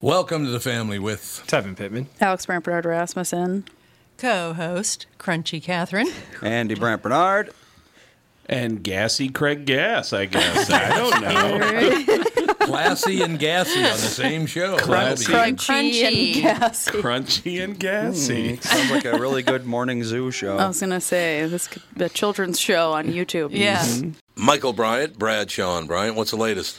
Welcome to the family with Tevin Pittman. Alex Brant Bernard Rasmussen. Co-host Crunchy Catherine. Andy Brant Bernard. And gassy Craig Gass, I guess. I don't know. Classy and Gassy on the same show. Classy. Crunchy, Crunchy. and gassy. Crunchy and gassy. Hmm, sounds like a really good morning zoo show. I was gonna say this could be a children's show on YouTube. Yeah. Mm-hmm. Michael Bryant, Brad Sean Bryant. What's the latest?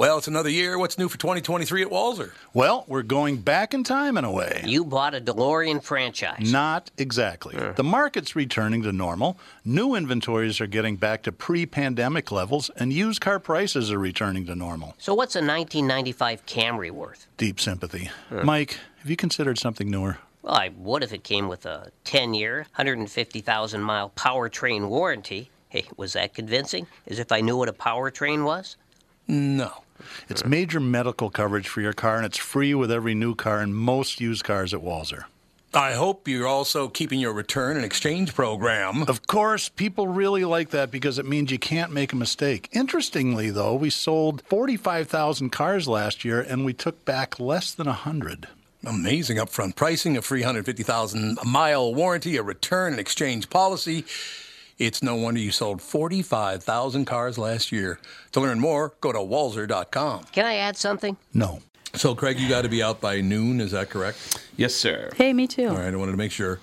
Well, it's another year. What's new for 2023 at Walser? Well, we're going back in time in a way. You bought a DeLorean franchise. Not exactly. The market's returning to normal. New inventories are getting back to pre pandemic levels, and used car prices are returning to normal. So what's a 1995 Camry worth? Deep sympathy. Mike, have you considered something newer? Well, I would if it came with a 10-year, 150,000 mile powertrain warranty. Hey, was that convincing? As if I knew what a powertrain was? No. It's major medical coverage for your car, and it's free with every new car and most used cars at Walser. I hope you're also keeping your return and exchange program. Of course, people really like that because it means you can't make a mistake. Interestingly, though, we sold 45,000 cars last year and we took back less than 100. Amazing upfront pricing, a free 150,000 mile warranty, a return and exchange policy. It's no wonder you sold 45,000 cars last year. To learn more, go to walser.com. Can I add something? No. So, Craig, you got to be out by noon. Is that correct? Yes, sir. Hey, me too. All right, I wanted to make sure.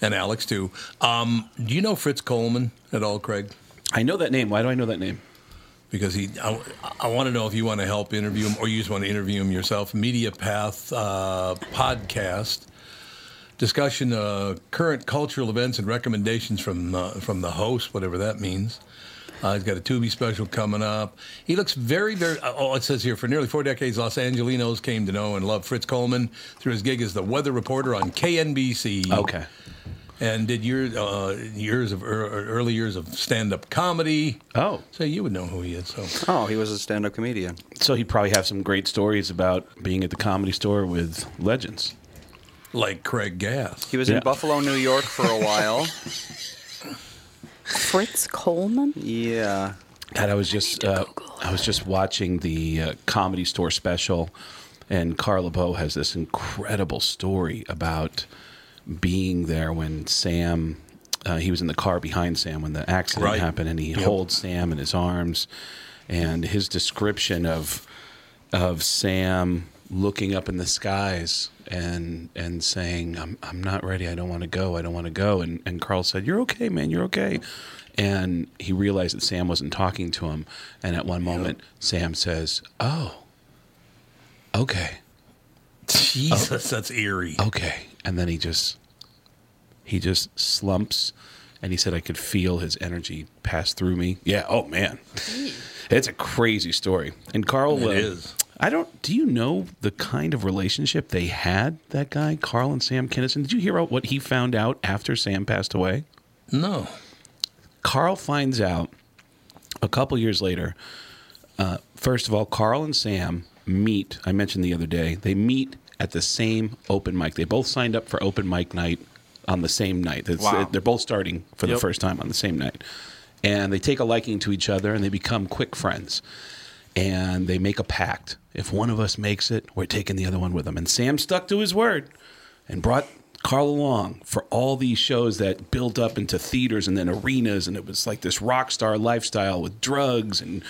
And Alex, too. Um, do you know Fritz Coleman at all, Craig? I know that name. Why do I know that name? Because he, I, I want to know if you want to help interview him or you just want to interview him yourself. Media Path uh, podcast discussion, uh, current cultural events and recommendations from uh, from the host, whatever that means. Uh, he's got a Tubi special coming up. He looks very, very. uh, Oh, it says here for nearly four decades, Los Angelenos came to know and love Fritz Coleman through his gig as the weather reporter on KNBC. Okay. And did your uh, years of early years of stand up comedy. Oh. So you would know who he is. So Oh, he was a stand up comedian. So he'd probably have some great stories about being at the comedy store with legends. Like Craig Gass. He was Yeah. in Buffalo, New York for a while. Fritz Coleman. yeah. God, I was just uh, I was just watching the uh, comedy store special, and Carl LaBove has this incredible story about being there when Sam. Uh, he was in the car behind Sam when the accident Right. happened, and he holds Sam in his arms, and his description of of Sam looking up in the skies and and saying, "I'm I'm not ready. I don't want to go. I don't want to go." And and Carl said, "You're okay, man. You're okay." And he realized that Sam wasn't talking to him. And at one moment, Sam says, "Oh, okay, Jesus, that's eerie. okay." And then he just he just slumps, and he said, "I could feel his energy pass through me." Yeah. Oh man, it's a crazy story. And Carl It uh, is. I don't. Do you know the kind of relationship they had? That guy, Carl and Sam Kinison. Did you hear out what he found out after Sam passed away? No. Carl finds out a couple years later. Uh, first of all, Carl and Sam meet. I mentioned the other day. They meet at the same open mic. They both signed up for open mic night on the same night. It's, Wow. They're both starting for the first time on the same night, and they take a liking to each other and they become quick friends. And they make a pact. If one of us makes it, we're taking the other one with them. And Sam stuck to his word and brought Carl along for all these shows that built up into theaters and then arenas, and it was like this rock star lifestyle with drugs and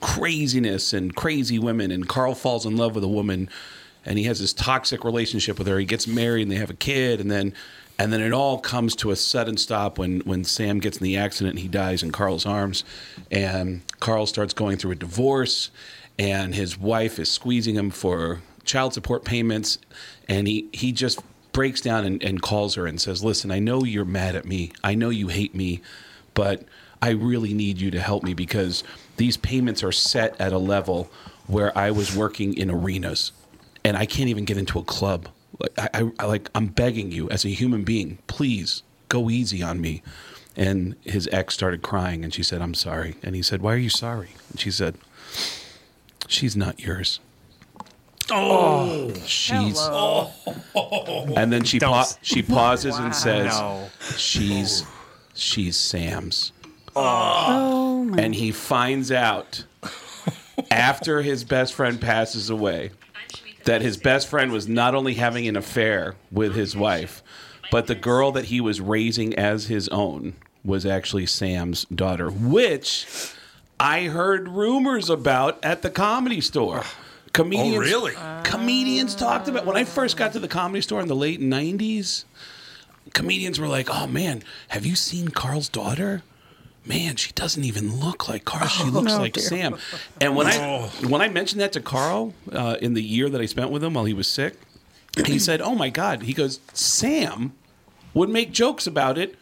craziness and crazy women. And Carl falls in love with a woman, and he has this toxic relationship with her. He gets married, and they have a kid, and then and then it all comes to a sudden stop when when Sam gets in the accident and he dies in Carl's arms, and Carl starts going through a divorce, and his wife is squeezing him for child support payments, and he he just breaks down and, and calls her and says, "Listen, I know you're mad at me. I know you hate me, but I really need you to help me because these payments are set at a level where I was working in arenas, and I can't even get into a club. Like I, I, I like I'm begging you as a human being, please go easy on me." And his ex started crying, and she said, "I'm sorry." And he said, "Why are you sorry?" And she said, "She's not yours." Oh, she's. And then she pa- she pauses and says, No. "She's she's Sam's." Oh. And he finds out after his best friend passes away that his best friend was not only having an affair with his wife, but the girl that he was raising as his own was actually Sam's daughter, which I heard rumors about at the comedy store. Oh, comedians, Oh, really? comedians talked about when I first got to the comedy store in the late '90s. Comedians were like, "Oh man, have you seen Carl's daughter? Man, she doesn't even look like Carl. She looks no, like dear. Sam." And when I when I mentioned that to Carl uh, in the year that I spent with him while he was sick, he said, "Oh my God!" He goes, "Sam would make jokes about it."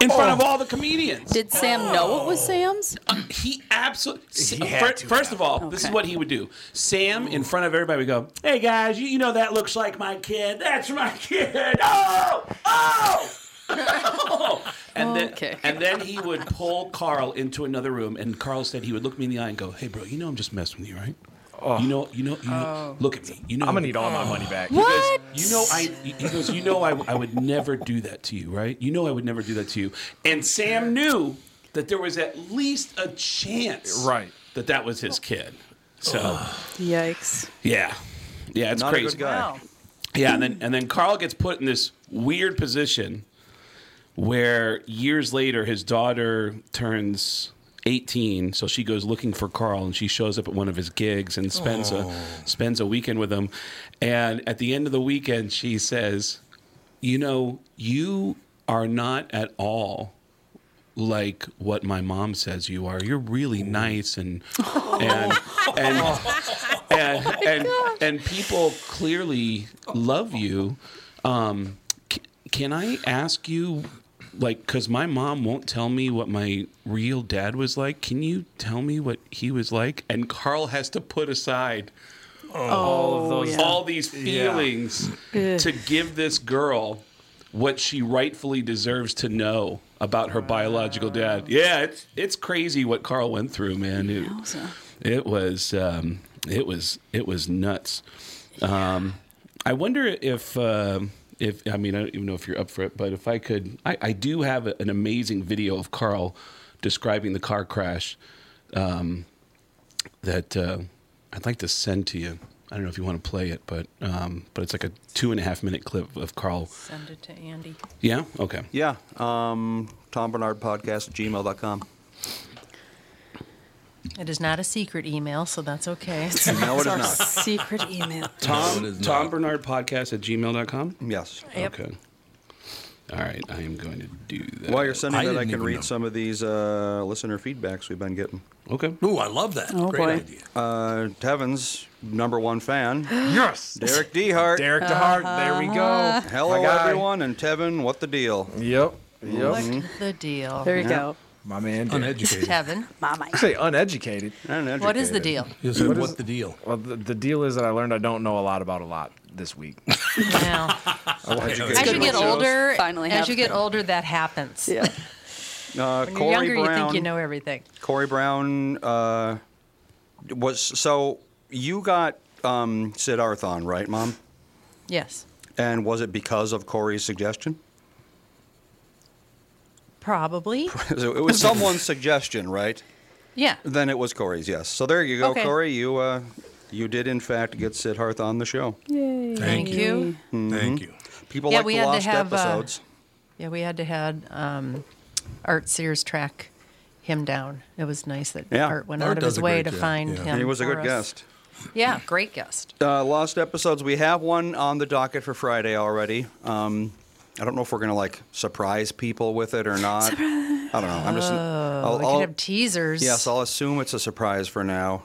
In front of all the comedians. Did Sam know it was Sam's? He absolutely. He had to first of all, this is what he would do. Sam, in front of everybody, would go, "Hey guys, you, you know that looks like my kid. That's my kid. Oh, oh." Oh. And then, Okay. and then he would pull Carl into another room, and Carl said he would look me in the eye and go, "Hey, bro, you know I'm just messing with you, right? Oh. You know, you know, you know. Oh. Look at me. You know, I'm gonna need all my money back. What? you know, I he goes, you know, I, I would never do that to you, right? You know, I would never do that to you. And Sam knew that there was at least a chance, Right. that that was his kid. So Yikes. yeah, yeah, it's Not a crazy. good guy. Wow. Yeah, and then and then Carl gets put in this weird position where years later his daughter turns 18, so she goes looking for Carl and she shows up at one of his gigs and spends a spends a weekend with him. And at the end of the weekend she says, "You know, you are not at all like what my mom says you are. You're really nice and and and and and, and people clearly love you. Um, can I ask you, like, because my mom won't tell me what my real dad was like. Can you tell me what he was like? And Carl has to put aside All of those. yeah. all these feelings to give this girl what she rightfully deserves to know about her biological dad. Yeah, it's it's crazy what Carl went through, man. It, Yowza. it was um, it was it was nuts. Um, I wonder if um if I mean I don't even know if you're up for it, but if I could, I, I do have a- an amazing video of Carl describing the car crash um, that uh, I'd like to send to you. I don't know if you want to play it, but um, but it's like a two and a half minute clip of Carl. Send it to Andy. Yeah. Okay. Yeah. Um, Tom Barnard Podcast gmail.com. It is not a secret email, so that's okay. No, it is Our not. secret email. Tom it is Tom not. Barnard Podcast at gmail.com. Yes. Yep. Okay. All right. I am going to do that. While you're sending I that, I didn't can even read know. some of these uh, listener feedbacks we've been getting. Okay. Ooh, I love that. Oh, Great boy. idea. Uh, Tevin's number one fan, Yes. Derek Dehart. Derek DeHart. There we go. Hello, My guy. everyone. And Tevin, what the deal? Yep. Yep. What's the deal? There you Yeah. go. My man. Derek. Uneducated. Kevin, Mama. I say uneducated. And what is the deal? You said, What what is- the deal? Well, the, the deal is that I learned I don't know a lot about a lot this week. Now, as you get shows. older, Finally as you get them. older, that happens. Yeah. Uh, When Corey you're younger, Brown. you think you know everything. Corey Brown uh, was so you got um, Sid Hartman, right, Mom? Yes, And was it because of Corey's suggestion? Probably. So it was someone's suggestion, right? Yeah. Then it was Corey's, yes. So there you go, Okay. Corey. You uh, you did in fact get Sid Harth on the show. Yay. Thank you. Thank you. People Yeah, like we the had to lost have, uh, episodes. Yeah, we had to had um, Art Sears track him down. It was nice that Yeah. Art went Art out of his way to job, find yeah. him. he was a good us. guest. Yeah, great guest. Uh, lost episodes. We have one on the docket for Friday already. Um, I don't know if we're gonna like surprise people with it or not. I don't know. I'm just. Oh, I'll, we I'll- have teasers. Yes, I'll assume it's a surprise for now.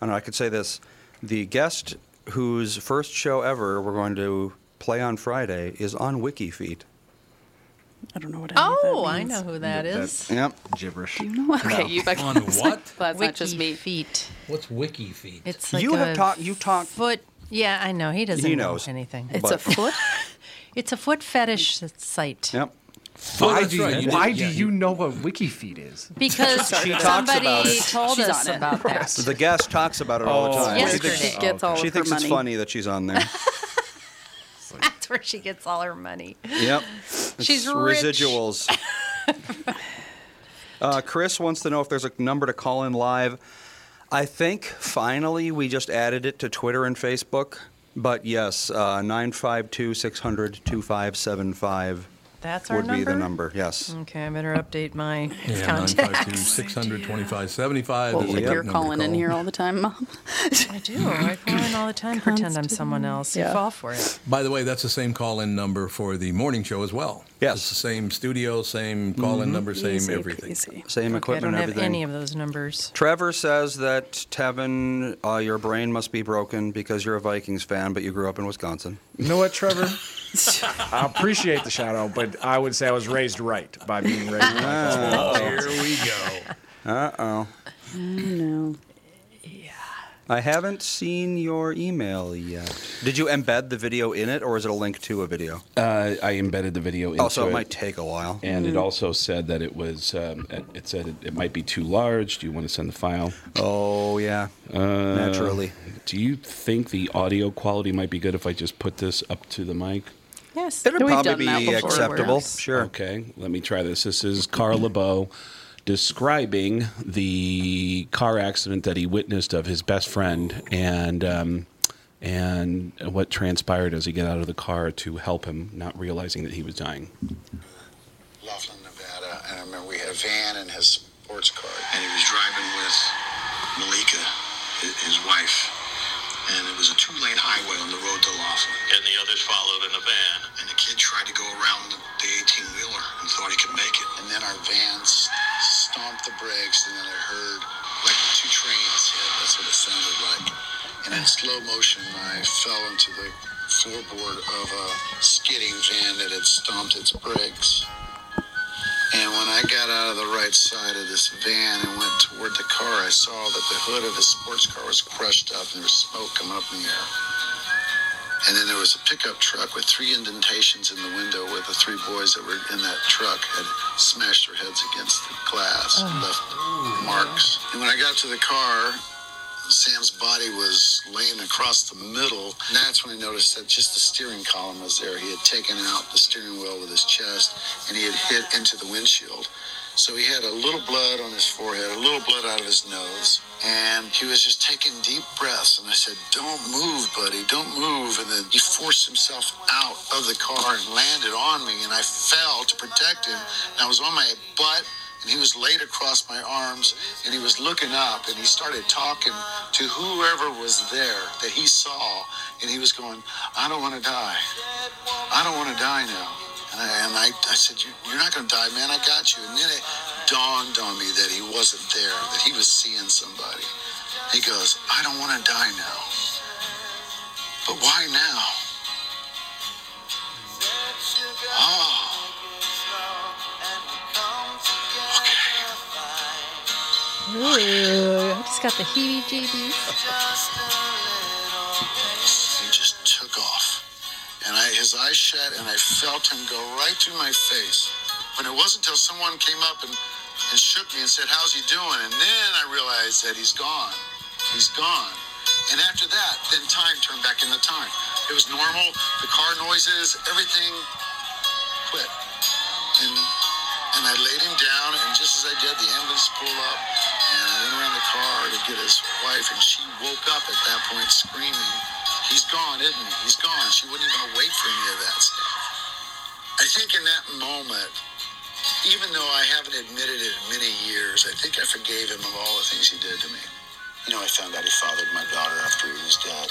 I don't know. I could say this: the guest whose first show ever we're going to play on Friday is on WikiFeet. I don't know what any of that Oh, I know who that is. Yep. Gibberish. You know? Okay, you back On what? That's not just me. feet. What's wiki feet? It's like you a have talked. You talked. foot. Yeah, I know. He doesn't He know knows. anything. It's But- a foot. It's a foot fetish site. Yep. Why that's do you, you why did- do you you- know what WikiFeet is? Because She talks somebody about it. told She's us on it. about that. The guest talks about it all the Oh, time. Yes, She thinks, She gets all she thinks her it's money. funny that she's on there. That's where she gets all her money. Yep. She's rich. residuals. uh, Chris wants to know if there's a number to call in live. I think finally we just added it to Twitter and Facebook. But yes, uh, 952 600 2575 That's our would number. be the number. Yes. Okay, I better update my Yeah, contacts. 952 600 2575. Well, is a good you're number to calling in call. here all the time, Mom. I do. I call in all the time, pretend I'm someone else. You Yeah. fall for it. By the way, that's the same call-in number for the morning show as well. Yes. It's the same studio, same call-in number, same Easy everything. peasy. Same Okay, I equipment, don't have everything. any of those numbers. Trevor says that Tevin, uh, your brain must be broken because you're a Vikings fan, but you grew up in Wisconsin. You know what, Trevor? I appreciate the shout out, but I would say I was raised right by being raised right. Oh, here we go. Uh oh. No. Yeah. I haven't seen your email yet. Did you embed the video in it, or is it a link to a video? Uh, I embedded the video into Oh, so it it. might take a while. And it also said that it was, um, it- it said it, it might be too large. Do you want to send the file? Oh yeah, Uh, naturally. Do you think the audio quality might be good if I just put this up to the mic? Yes. It'll We've probably done be before. acceptable. Sure. Okay, let me try this. This is Carl LaBove describing the car accident that he witnessed of his best friend and um, and what transpired as he got out of the car to help him, not realizing that he was dying. Laughlin, Nevada, and I remember we had a van and his sports car, and he was driving with Malika, his wife, and it was a two-lane highway on the road to Laughlin. And the others followed in a van, and the kid tried to go around the, the 18-wheeler and thought he could make it, and then our vans stomped the brakes, and then I heard like two trains hit. That's what it sounded like. And in slow motion, I fell into the floorboard of a skidding van that had stomped its brakes. And when I got out of the right side of this van and went toward the car, I saw that the hood of the sports car was crushed up and there was smoke coming up in the air. And then there was a pickup truck with three indentations in the window where the three boys that were in that truck had smashed their heads against the glass and oh. left marks. And when I got to the car, Sam's body was laying across the middle. And that's when I noticed that just the steering column was there. He had taken out the steering wheel with his chest and he had hit into the windshield. So he had a little blood on his forehead, a little blood out of his nose, and he was just taking deep breaths. And I said, Don't move, buddy, don't move. And then he forced himself out of the car and landed on me, and I fell to protect him. And I was on my butt and he was laid across my arms and he was looking up and he started talking to whoever was there that he saw and he was going i don't want to die. I don't want to die now. And i, and I, I said you, you're not going to die man. I got you. And then it dawned on me that he wasn't there that he was seeing somebody. He goes i don't want to die now. But why now? Oh Ooh, I just got the heebie-jeebies. He just took off. And I, his eyes shut, and I felt him go right through my face. And it wasn't until someone came up and, and shook me and said, How's he doing? And then I realized that he's gone. He's gone. And after that, then time turned back into time. It was normal. The car noises, everything quit. And and I laid him down, and just as I did, the ambulance pulled up, and I went around the car to get his wife, and she woke up at that point screaming, He's gone, isn't he? He's gone. She wouldn't even wait for any of that stuff. I think in that moment, even though I haven't admitted it in many years, I think I forgave him of all the things he did to me. You know, I found out he fathered my daughter after he was dead.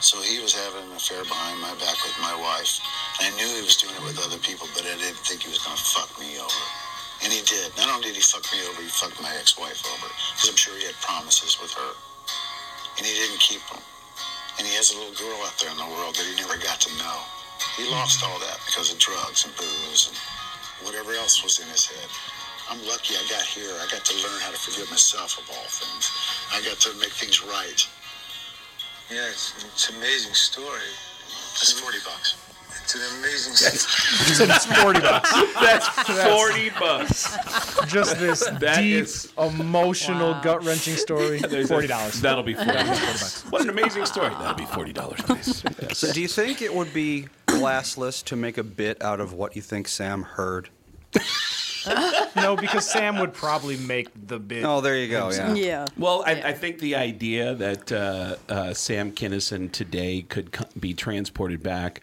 So he was having an affair behind my back with my wife. I knew he was doing it with other people, but I didn't think he was going to fuck me over. And he did. Not only did he fuck me over, he fucked my ex-wife over. Because I'm sure he had promises with her. And he didn't keep them. And he has a little girl out there in the world that he never got to know. He lost all that because of drugs and booze and whatever else was in his head. I'm lucky I got here. I got to learn how to forgive myself of all things. I got to make things right. Yeah, it's, it's an amazing story. It's 40 bucks. It's an amazing story. He said it's 40 bucks. That's 40 bucks. Just this That deep, is- emotional, Wow. gut wrenching story. Forty dollars. That'll be 40 bucks. What an amazing story. That'll be $40, please. Yes. So, do you think it would be classless to make a bit out of what you think Sam heard? No, because Sam would probably make the bit. Oh, there you go. Yeah. himself. Yeah. Well, I, I think the idea that uh, uh, Sam Kinison today could co- be transported back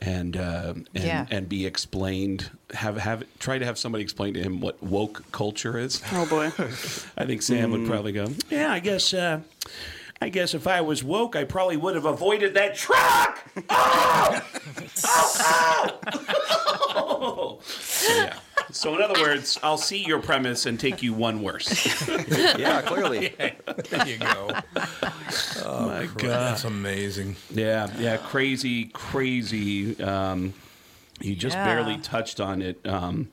and uh, and, Yeah. and be explained, have have try to have somebody explain to him what woke culture is. Oh boy. I think Sam would probably go, "Yeah, I guess." Uh, I guess if I was woke, I probably would have avoided that truck. Oh! Oh! Oh! So, yeah. So, in other words, I'll see your premise and take you one worse. Yeah, clearly. There you go. Oh my God, that's amazing. Yeah, yeah, crazy, crazy. Um, you just Yeah. barely touched on it um,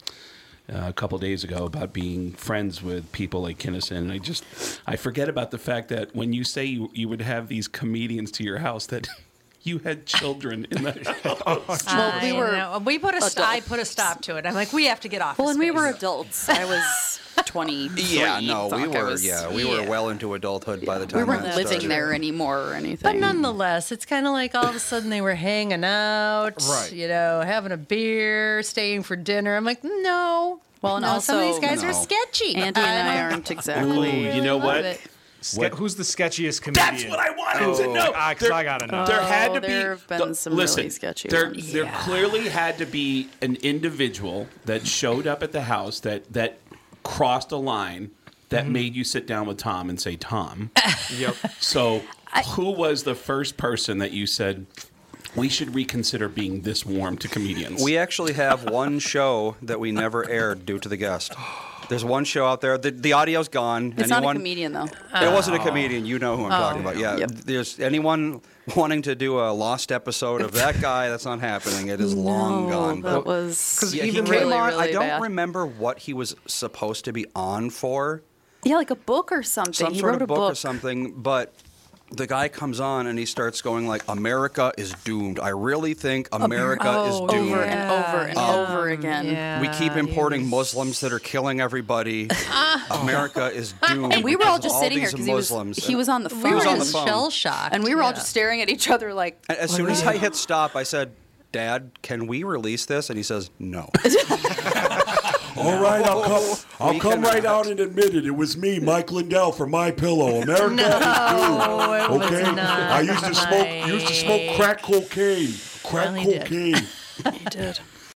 Uh, a couple days ago about being friends with people like Kinison. And I just, I forget about the fact that when you say you, you would have these comedians to your house, that you had children in that house. Well, we I were know. We put a st- I put a stop to it. I'm like, we have to get off. Well, and we were adults. I was 20. Yeah, no, we were. was- yeah, we were well into adulthood by the time We weren't that living started. there anymore or anything. But nonetheless, it's kind of like all of a sudden they were hanging out, Right. you know, having a beer, staying for dinner. I'm like, no. Well, and no, some of these also- guys are sketchy. Andy and I aren't exactly. Ooh, you know what? Ske- What- Who's the sketchiest comedian? That's what I wanted to know. 'cause There- I gotta know. There had to Oh, be. there have been the- some really sketchy There, ones. there Yeah. clearly had to be an individual that showed up at the house that that crossed a line that Mm-hmm. made you sit down with Tom and say, "Tom." Yep. So, who was the first person that you said we should reconsider being this warm to comedians? We actually have one show that we never aired due to the guest. There's one show out there. The, the audio's gone. It's not a comedian though. It wasn't a comedian. You know who I'm oh, talking about. Yeah. Yep. There's anyone wanting to do a lost episode of that guy. That's not happening. It is long No, gone. That was Yeah, he even came really. I don't bad. remember what he was supposed to be on for. Yeah, like a book or something. Some he sort wrote of a book, book or something. But the guy comes on and he starts going like, "America is doomed. I really think America Oh, is doomed." over and over and um, over again. Yeah, We keep importing was- Muslims that are killing everybody. America is doomed. And we were all because of just sitting here these because he was he was on the We phone. were on the phone. shell shocked. and we were all just staring at each other like. And As soon as I hit stop, I said, "Dad, can we release this?" And he says, "No." All right, I'll come. I'll We come right cannot. out and admit it. It was me, Mike Lindell, for My Pillow. America No, is it Okay, I used to smoke. Used to smoke crack cocaine. Crack Well, he did. cocaine. He did.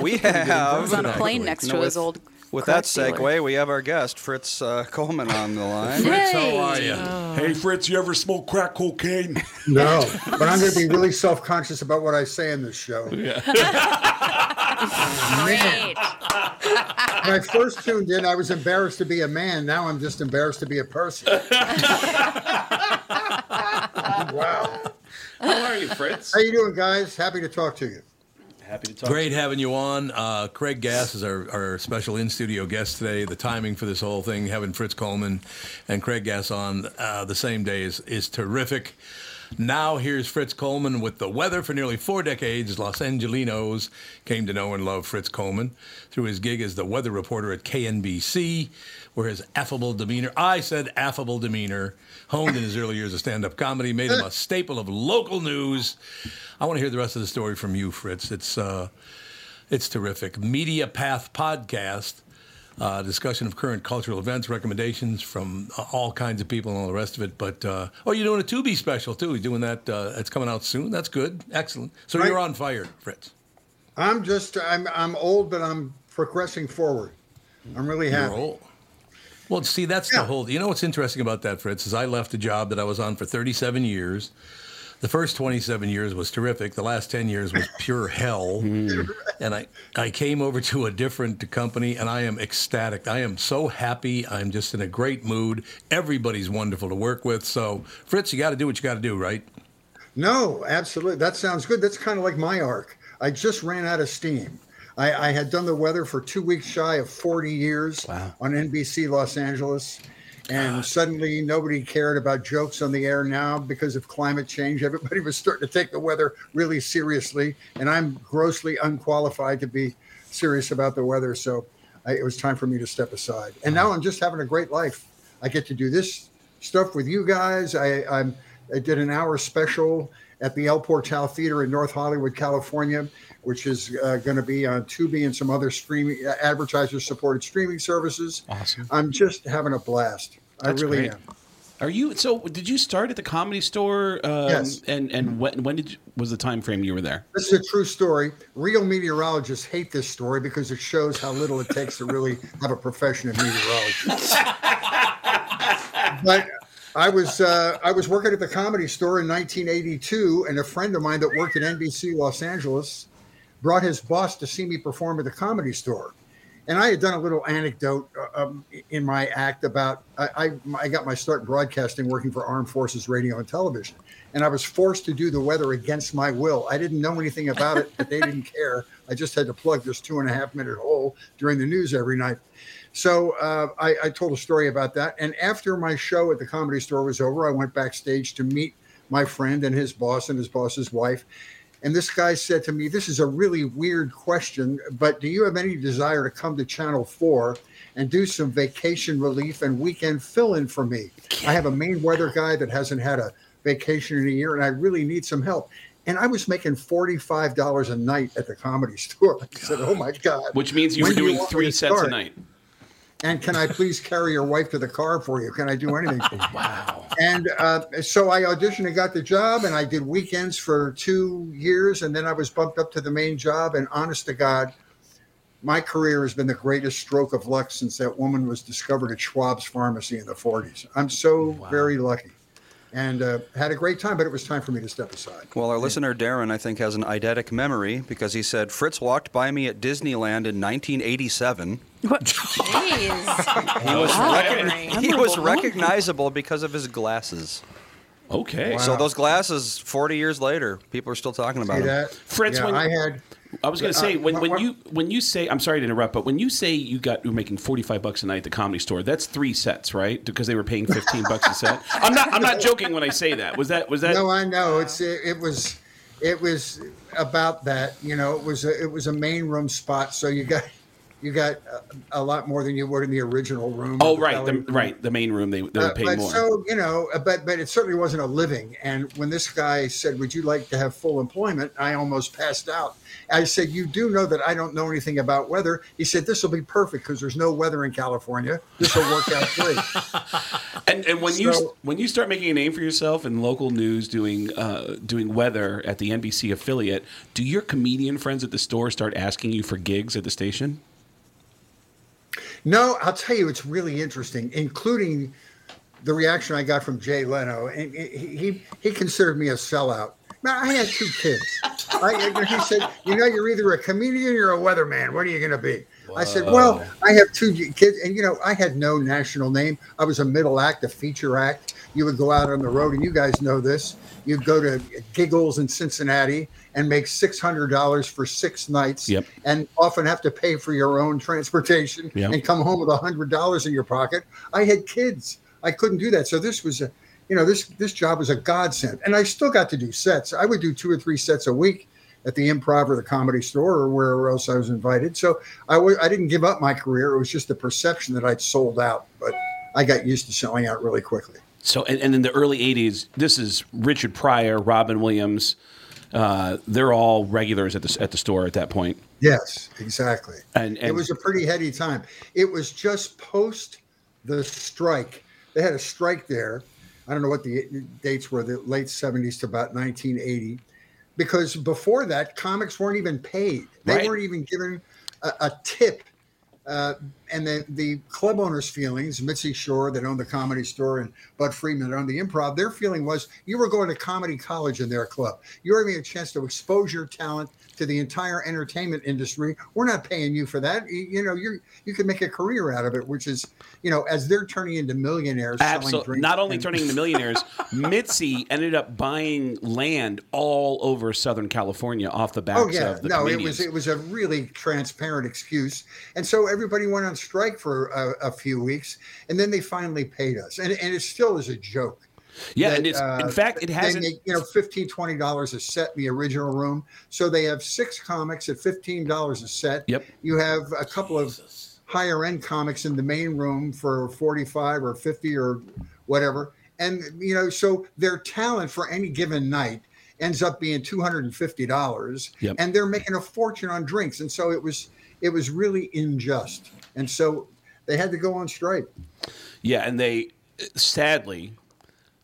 We He have. was on a plane next to his with- old. With that crack dealer. segue, we have our guest Fritz uh, Coleman on the line. Fritz, how are you? Hey, Fritz, you ever smoke crack cocaine? No, but I'm going to be really self-conscious about what I say in this show. Yeah. Great. When I first tuned in, I was embarrassed to be a man. Now I'm just embarrassed to be a person. wow. How are you, Fritz? How you doing, guys? Happy to talk to you. Happy to talk. Great having you on. Uh, Craig Gass is our, our special in studio guest today. The timing for this whole thing, having Fritz Coleman and Craig Gass on uh, the same day, is, is terrific. Now, here's Fritz Coleman with the weather for nearly four decades. Los Angelenos came to know and love Fritz Coleman through his gig as the weather reporter at KNBC, where his affable demeanor, I said affable demeanor, honed in his early years of stand up comedy, made him a staple of local news. I want to hear the rest of the story from you, Fritz. It's, uh, it's terrific. Media Path Podcast. Uh, discussion of current cultural events, recommendations from uh, all kinds of people and all the rest of it. But uh, oh, you're doing a Tubi special too. You're doing that. Uh, it's coming out soon. That's good. Excellent. So Right. you're on fire, Fritz. I'm just I'm I'm old, but I'm progressing forward. I'm really You're happy. old. Well, see, that's the whole. You know what's interesting about that, Fritz, is I left a job that I was on for 37 years. The first 27 years was terrific. The last 10 years was pure hell. Mm-hmm. And I, I came over to a different company, and I am ecstatic. I am so happy. I'm just in a great mood. Everybody's wonderful to work with. So, Fritz, you got to do what you got to do, right? No, absolutely. That sounds good. That's kind of like my arc. I just ran out of steam. I, I had done the weather for two weeks shy of 40 years on NBC Los Angeles. And suddenly nobody cared about jokes on the air now because of climate change. Everybody was starting to take the weather really seriously. And I'm grossly unqualified to be serious about the weather. So I, it was time for me to step aside. And now I'm just having a great life. I get to do this stuff with you guys. I, I'm, I did an hour special at the El Portal Theater in North Hollywood, California, which is uh, going to be on Tubi and some other streaming advertiser supported streaming services. Awesome. I'm just having a blast. That's I really great. am. Are you so? Did you start at the comedy store? Um, Yes. And and when when did you, was the time frame you were there? This is a true story. Real meteorologists hate this story because it shows how little it takes to really have a profession in meteorology. but I was uh, I was working at the comedy store in 1982, and a friend of mine that worked at NBC Los Angeles brought his boss to see me perform at the comedy store. And I had done a little anecdote uh, um, in my act about I, I, I got my start broadcasting working for Armed Forces Radio and Television, and I was forced to do the weather against my will. I didn't know anything about it, but they didn't care. I just had to plug this two and a half minute hole during the news every night. So uh, I, I told a story about that. And after my show at the comedy store was over, I went backstage to meet my friend and his boss and his boss's wife. And this guy said to me, This is a really weird question, but do you have any desire to come to Channel 4 and do some vacation relief and weekend fill in for me? I have a main weather guy that hasn't had a vacation in a year, and I really need some help. And I was making $45 a night at the comedy store. I said, Oh my God. Which means you When were do you doing three sets a night. And can I please carry your wife to the car for you? Can I do anything? for you? wow. And uh, so I auditioned and got the job, and I did weekends for two years, and then I was bumped up to the main job. And honest to God, my career has been the greatest stroke of luck since that woman was discovered at Schwab's Pharmacy in the 40s. I'm so very lucky. And uh, had a great time, but it was time for me to step aside. Well, our listener Darren, I think, has an eidetic memory because he said Fritz walked by me at Disneyland in 1987. What? Jeez. He was, Wow. recogni- he was recognizable because of his glasses. Okay. Wow. So those glasses, 40 years later, people are still talking about See them. that? Fritz, Yeah, when I had. I was going to say Uh, when, when what- you when you say I'm sorry to interrupt, but when you say you got you're making 45 bucks a night at the comedy store, that's three sets, right? Because they were paying 15 bucks a set. I'm not I'm not joking when I say that. Was that was that No, I know. It's it, it was it was about that. You know, it was a, it was a main room spot, so you got you got a, a lot more than you would in the original room. Oh, the right, the, room. right, the main room they they Uh, would pay but more. so you know, uh, but but it certainly wasn't a living. And when this guy said, "Would you like to have full employment?" I almost passed out. I said, "You do know that I don't know anything about weather." He said, "This will be perfect because there's no weather in California. This will work out great." And and when you when you start making a name for yourself in local news, doing uh, doing weather at the NBC affiliate, do your comedian friends at the store start asking you for gigs at the station? No, I'll tell you, it's really interesting, including the reaction I got from Jay Leno. And he he, considered me a sellout. Man, I had two kids. I, he said, "You know, you're either a comedian or a weatherman. What are you going to be?" I said, "Well, I have two kids, and you know, I had no national name. I was a middle act, a feature act. You would go out on the road, and you guys know this. You'd go to Giggles in Cincinnati and make six hundred dollars for six nights, Yep. and often have to pay for your own transportation Yep. and come home with a hundred dollars in your pocket. I had kids. I couldn't do that. So this was a, you know, this this job was a godsend, and I still got to do sets. I would do two or three sets a week at the Improv or the Comedy Store or wherever else I was invited. So I w- I didn't give up my career. It was just the perception that I'd sold out, but I got used to selling out really quickly. So, and, and in the early '80s, this is Richard Pryor, Robin Williams. Uh, they're all regulars at the at the store at that point. Yes, exactly. And, and it was a pretty heady time. It was just post the strike. They had a strike there. I don't know what the dates were, the late 70s to about 1980. Because before that, comics weren't even paid. They Right. weren't even given a, a tip. Uh, and the, the club owners' feelings, Mitzi Shore that owned the comedy store and Budd Friedman that owned the improv, their feeling was you were going to comedy college in their club. You were having a chance to expose your talent to the entire entertainment industry. We're not paying you for that. You, you know, you you can make a career out of it, which is, you know, as they're turning into millionaires selling Absolutely. Not only and- turning into millionaires, Mitzi ended up buying land all over Southern California off the oh, backs Oh yeah, of the no, it comedians. was it was a really transparent excuse, and so everybody went on strike for a, a few weeks, and then they finally paid us, and and it still is a joke. Yeah, that, and it's in uh, fact it they hasn't. make, you know 15 20 dollars a set in the original room. So they have six comics at 15 dollars a set. Yep. you have a couple of higher end comics in the main room for 45 or 50 or whatever. And you know so their talent for any given night ends up being $250 Yep. and they're making a fortune on drinks. And so it was it was really unjust. And so they had to go on strike. Yeah, and they sadly,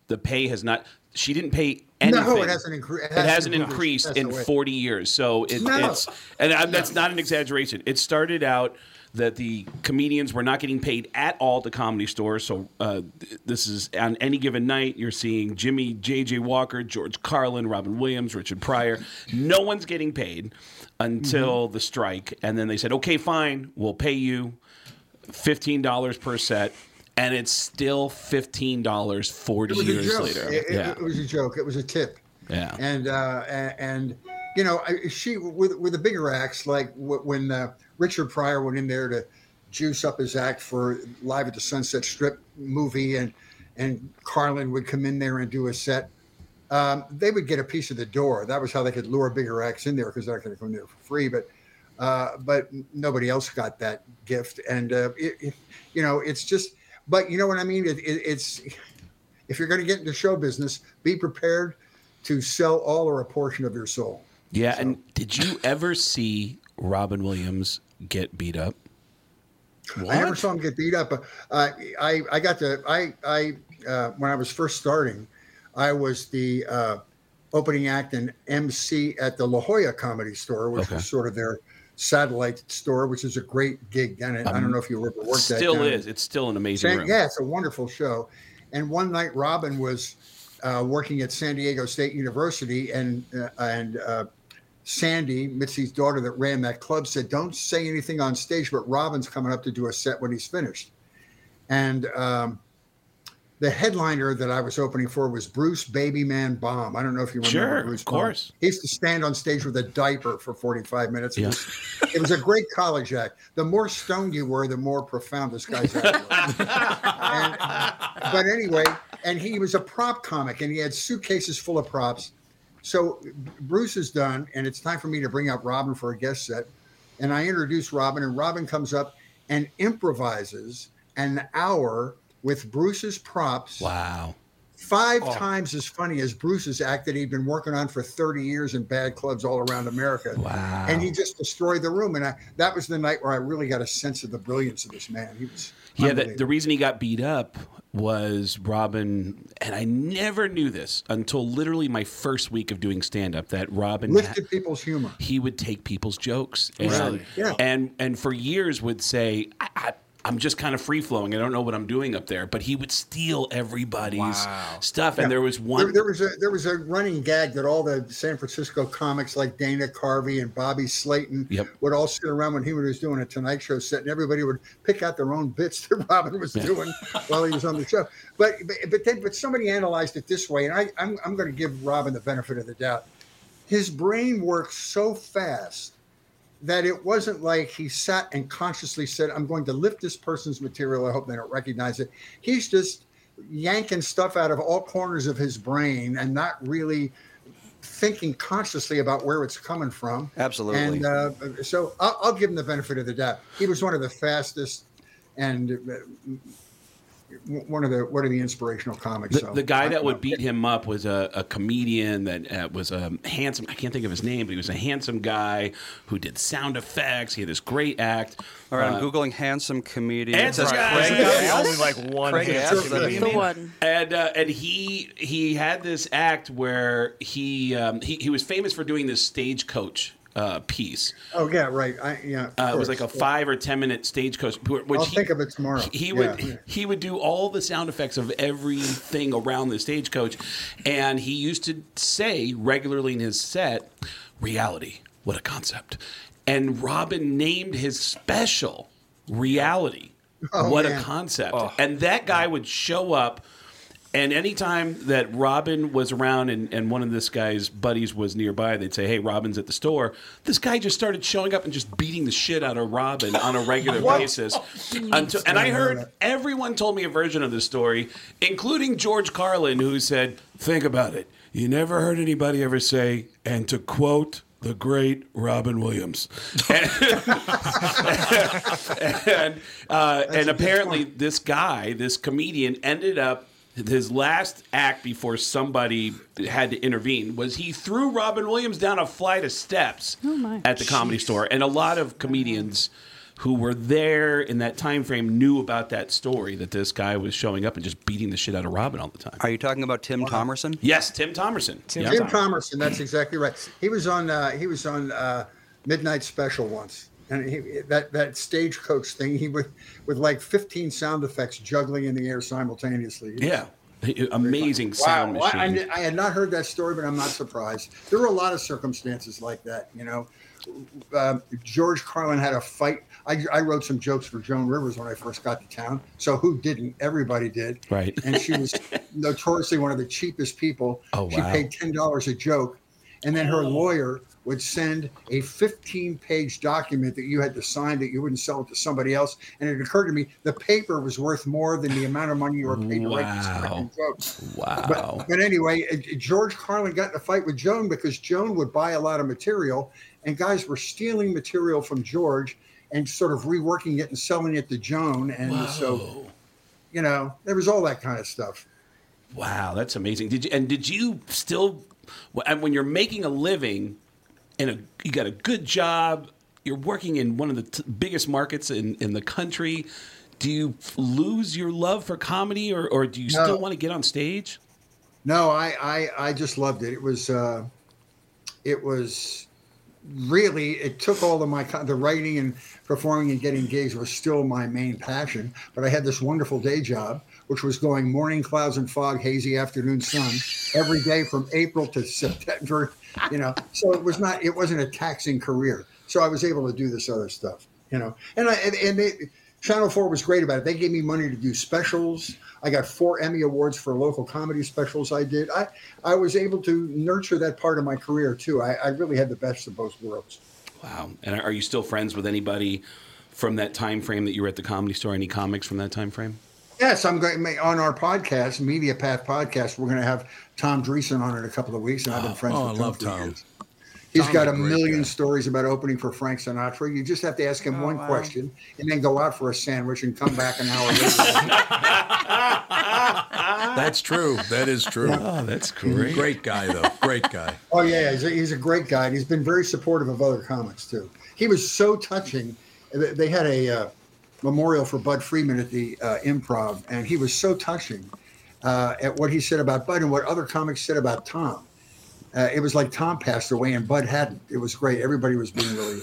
the pay has not. She didn't pay anything. no it hasn't, incre- It hasn't improved. increased That's in 40 years. So it, No. it's, and I, that's not an exaggeration. It started out that the comedians were not getting paid at all to comedy stores. So uh, this is on any given night, you're seeing Jimmy, J.J. Walker, George Carlin, Robin Williams, Richard Pryor. No one's getting paid until Mm-hmm. the strike. And then they said, okay, fine, we'll pay you $15 per set. And it's still $15 40 It was a years later. It, yeah. it was a joke. It was a tip. Yeah. And uh, and you know, she with with the bigger acts like when uh, Richard Pryor went in there to juice up his act for Live at the Sunset Strip movie, and and Carlin would come in there and do a set. Um, they would get a piece of the door. That was how they could lure bigger acts in there because they're not going to come there for free. But uh, but nobody else got that gift, and uh, it, it, you know, it's just. But you know what I mean? It, it, it's if you're going to get into show business, be prepared to sell all or a portion of your soul. Yeah, and did you ever see Robin Williams get beat up? I never saw him get beat up. but, Uh, I I got to I I uh, when I was first starting, I was the uh, opening act and MC at the La Jolla Comedy Store, which Okay. was sort of their satellite store, which is a great gig. And I don't know if you ever worked that. Still is. It's still an amazing San- room. yeah, it's a wonderful show. And one night, Robin was uh, working at San Diego State University, and uh, and uh, Sandy, Mitzi's daughter that ran that club, said, "Don't say anything on stage, but Robin's coming up to do a set when he's finished." And um, the headliner that I was opening for was Bruce Babyman Baum. I don't know if you remember Sure, Bruce of course. He used to stand on stage with a diaper for 45 minutes. It, was, it was a great college act. The more stoned you were, the more profound this guy's act was. And- but anyway, and he was a prop comic and he had suitcases full of props. So Bruce is done, and it's time for me to bring up Robin for a guest set. And I introduce Robin, and Robin comes up and improvises an hour with Bruce's props. Wow. Five Oh. times as funny as Bruce's act that he'd been working on for 30 years in bad clubs all around America. Wow. And he just destroyed the room. And I, that was the night where I really got a sense of the brilliance of this man. He was Yeah, the, the reason he got beat up was Robin, and I never knew this until literally my first week of doing stand up that Robin ha- lifted people's humor. he would take people's jokes and, Really? Yeah. and and for years would say I, I, I'm just kind of free flowing. I don't know what I'm doing up there. But he would steal everybody's Wow. stuff. Yeah. And there was one. There, there was a there was a running gag that all the San Francisco comics like Dana Carvey and Bobby Slayton Yep. would all sit around when he was doing a Tonight Show set, and everybody would pick out their own bits that Robin was doing while he was on the show. But but but, then, but somebody analyzed it this way, and I I'm I'm going to give Robin the benefit of the doubt. His brain works so fast that it wasn't like he sat and consciously said, I'm going to lift this person's material. I hope they don't recognize it. He's just yanking stuff out of all corners of his brain and not really thinking consciously about where it's coming from. Absolutely. And uh, so I'll, I'll give him the benefit of the doubt. He was one of the fastest and uh, one of the one of the inspirational comics. The, so the guy I- that would beat him up was a, a comedian that uh, was a handsome. I can't think of his name, but he was a handsome guy who did sound effects. He had this great act. All right, Uh, I'm googling handsome comedian. Handsome It says guy. Craig Right. Only like one Craig handsome Gass, is that The one. and uh, and he he had this act where he um, he he was famous for doing this stagecoach uh, piece. Oh yeah, right. I, yeah. Uh, it was like a five or ten minute stagecoach. Which I'll he, think of it tomorrow. He Yeah. would he would do all the sound effects of everything around the stagecoach, and he used to say regularly in his set, "Reality, what a concept." And Robin named his special "Reality, Oh, what man. a concept." And that guy would show up. And anytime that Robin was around and, and one of this guy's buddies was nearby, they'd say, Hey, Robin's at the store. This guy just started showing up and just beating the shit out of Robin on a regular basis. Until, and I heard everyone told me a version of this story, including George Carlin, who said, Think about it. You never heard anybody ever say, and to quote the great Robin Williams. and uh, and apparently this guy, this comedian, ended up his last act before somebody had to intervene was he threw Robin Williams down a flight of steps at the comedy store, and a lot of comedians who were there in that time frame knew about that story that this guy was showing up and just beating the shit out of Robin all the time. Are you talking about Tim Thomerson? Yes, Tim Thomerson. Tim, Yeah. Tim Thomerson, that's exactly right. He was on uh, he was on uh, Midnight Special once, and he, that that stagecoach thing. He would with like 15 sound effects juggling in the air simultaneously. Yeah. Amazing sound wow, I, machine. I, I had not heard that story, but I'm not surprised. There were a lot of circumstances like that, you know. Um, George Carlin had a fight. I, I wrote some jokes for Joan Rivers when I first got to town. So who didn't? Everybody did. Right. And she was notoriously one of the cheapest people. Oh, She wow. paid ten dollars a joke, and then her lawyer would send a 15-page document that you had to sign that you wouldn't sell it to somebody else. And it occurred to me the paper was worth more than the amount of money you were paid to write these Wow. fucking jokes. Wow. But, but anyway, uh, George Carlin got in a fight with Joan because Joan would buy a lot of material, and guys were stealing material from George and sort of reworking it and selling it to Joan. And so, you know, there was all that kind of stuff. Wow, that's amazing. Did you and did you still and when you're making a living and a, you got a good job, you're working in one of the t- biggest markets in, in the country, do you f- lose your love for comedy or, or do you No. still want to get on stage? No, I, I, I just loved it. It was, uh, it was really, it took all of my, the writing and performing and getting gigs was still my main passion. But I had this wonderful day job, which was going morning clouds and fog, hazy afternoon sun every day from April to September, you know, so it was not, it wasn't a taxing career. So I was able to do this other stuff, you know, and I, and, and they, Channel 4 was great about it. They gave me money to do specials. I got four Emmy Awards for local comedy specials I did. I, I was able to nurture that part of my career too. I, I really had the best of both worlds. Wow. And are you still friends with anybody from that time frame that you were at the comedy store? Any comics from that time frame? Yes, I'm going on our podcast, Media Path Podcast. We're going to have Tom Dreesen on in a couple of weeks, and I've been friends oh, with I Tom. love for Tom. years. He's Tom's got a a million guy. stories about opening for Frank Sinatra. You just have to ask him one question and then go out for a sandwich and come back an hour later. That's true. That is true. Oh, that's great. Great guy, though. Great guy. Oh yeah, he's a, he's a great guy, and he's been very supportive of other comics too. He was so touching. They they had a uh, memorial for Budd Friedman at the uh, Improv, and he was so touching uh, at what he said about Budd and what other comics said about Tom. Uh, it was like Tom passed away and Budd hadn't. It was great. Everybody was being really.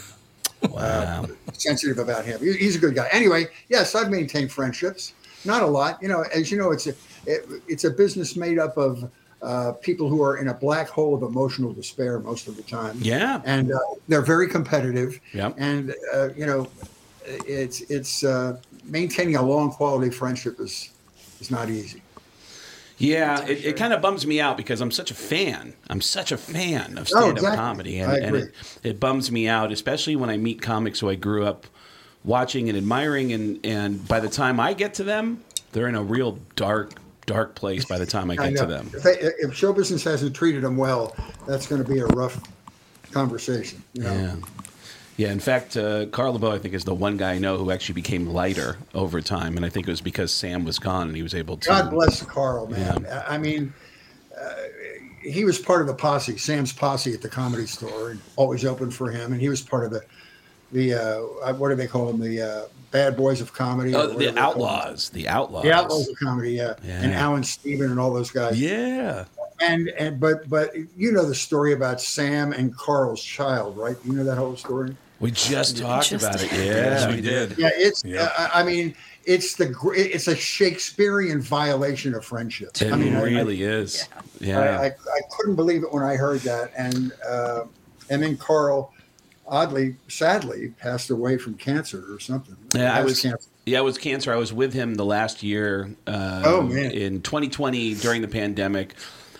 uh, sensitive about him. He's a good guy. Anyway, yes, I've maintained friendships. Not a lot, you know. As you know, it's a it, it's a business made up of uh, people who are in a black hole of emotional despair most of the time. Yeah. and uh, they're very competitive. Yeah, And uh, you know, it's it's uh, maintaining a long quality friendship is is not easy. Yeah, it, it kind of bums me out because I'm such a fan. I'm such a fan of Oh, stand-up exactly. comedy, and, and it, it bums me out, especially when I meet comics who I grew up watching and admiring, and and by the time I get to them, they're in a real dark, dark place. By the time I I get to them, If, they, if show business hasn't treated them well, that's going to be a rough conversation. You know? yeah. Yeah, in fact, uh, Carl LaBove, I think, is the one guy I know who actually became lighter over time, and I think it was because Sam was gone and he was able to. God bless Carl, man. I I mean, uh, he was part of the posse, Sam's posse at the comedy store, and always open for him. And he was part of the, the uh, what do they call them? The uh, bad boys of comedy. or Oh, the they call them. Outlaws, the Outlaws. The outlaws of comedy, yeah. And Yeah. Allan Stephan and all those guys. Yeah. And and but but you know the story about Sam and Carl's child, right? You know that whole story. We just talked Just- about it. Yeah, Yes, we did. Yeah, it's. Yeah. Uh, I mean, it's the gr- it's a Shakespearean violation of friendship. It I mean, I- really is. Yeah. I, I, I couldn't believe it when I heard that, and uh, and then Carl, oddly, sadly, passed away from cancer or something. Yeah, I was. cancer. Yeah, it was cancer. I was with him the last year. Uh, Oh, man. In 2020, during the pandemic,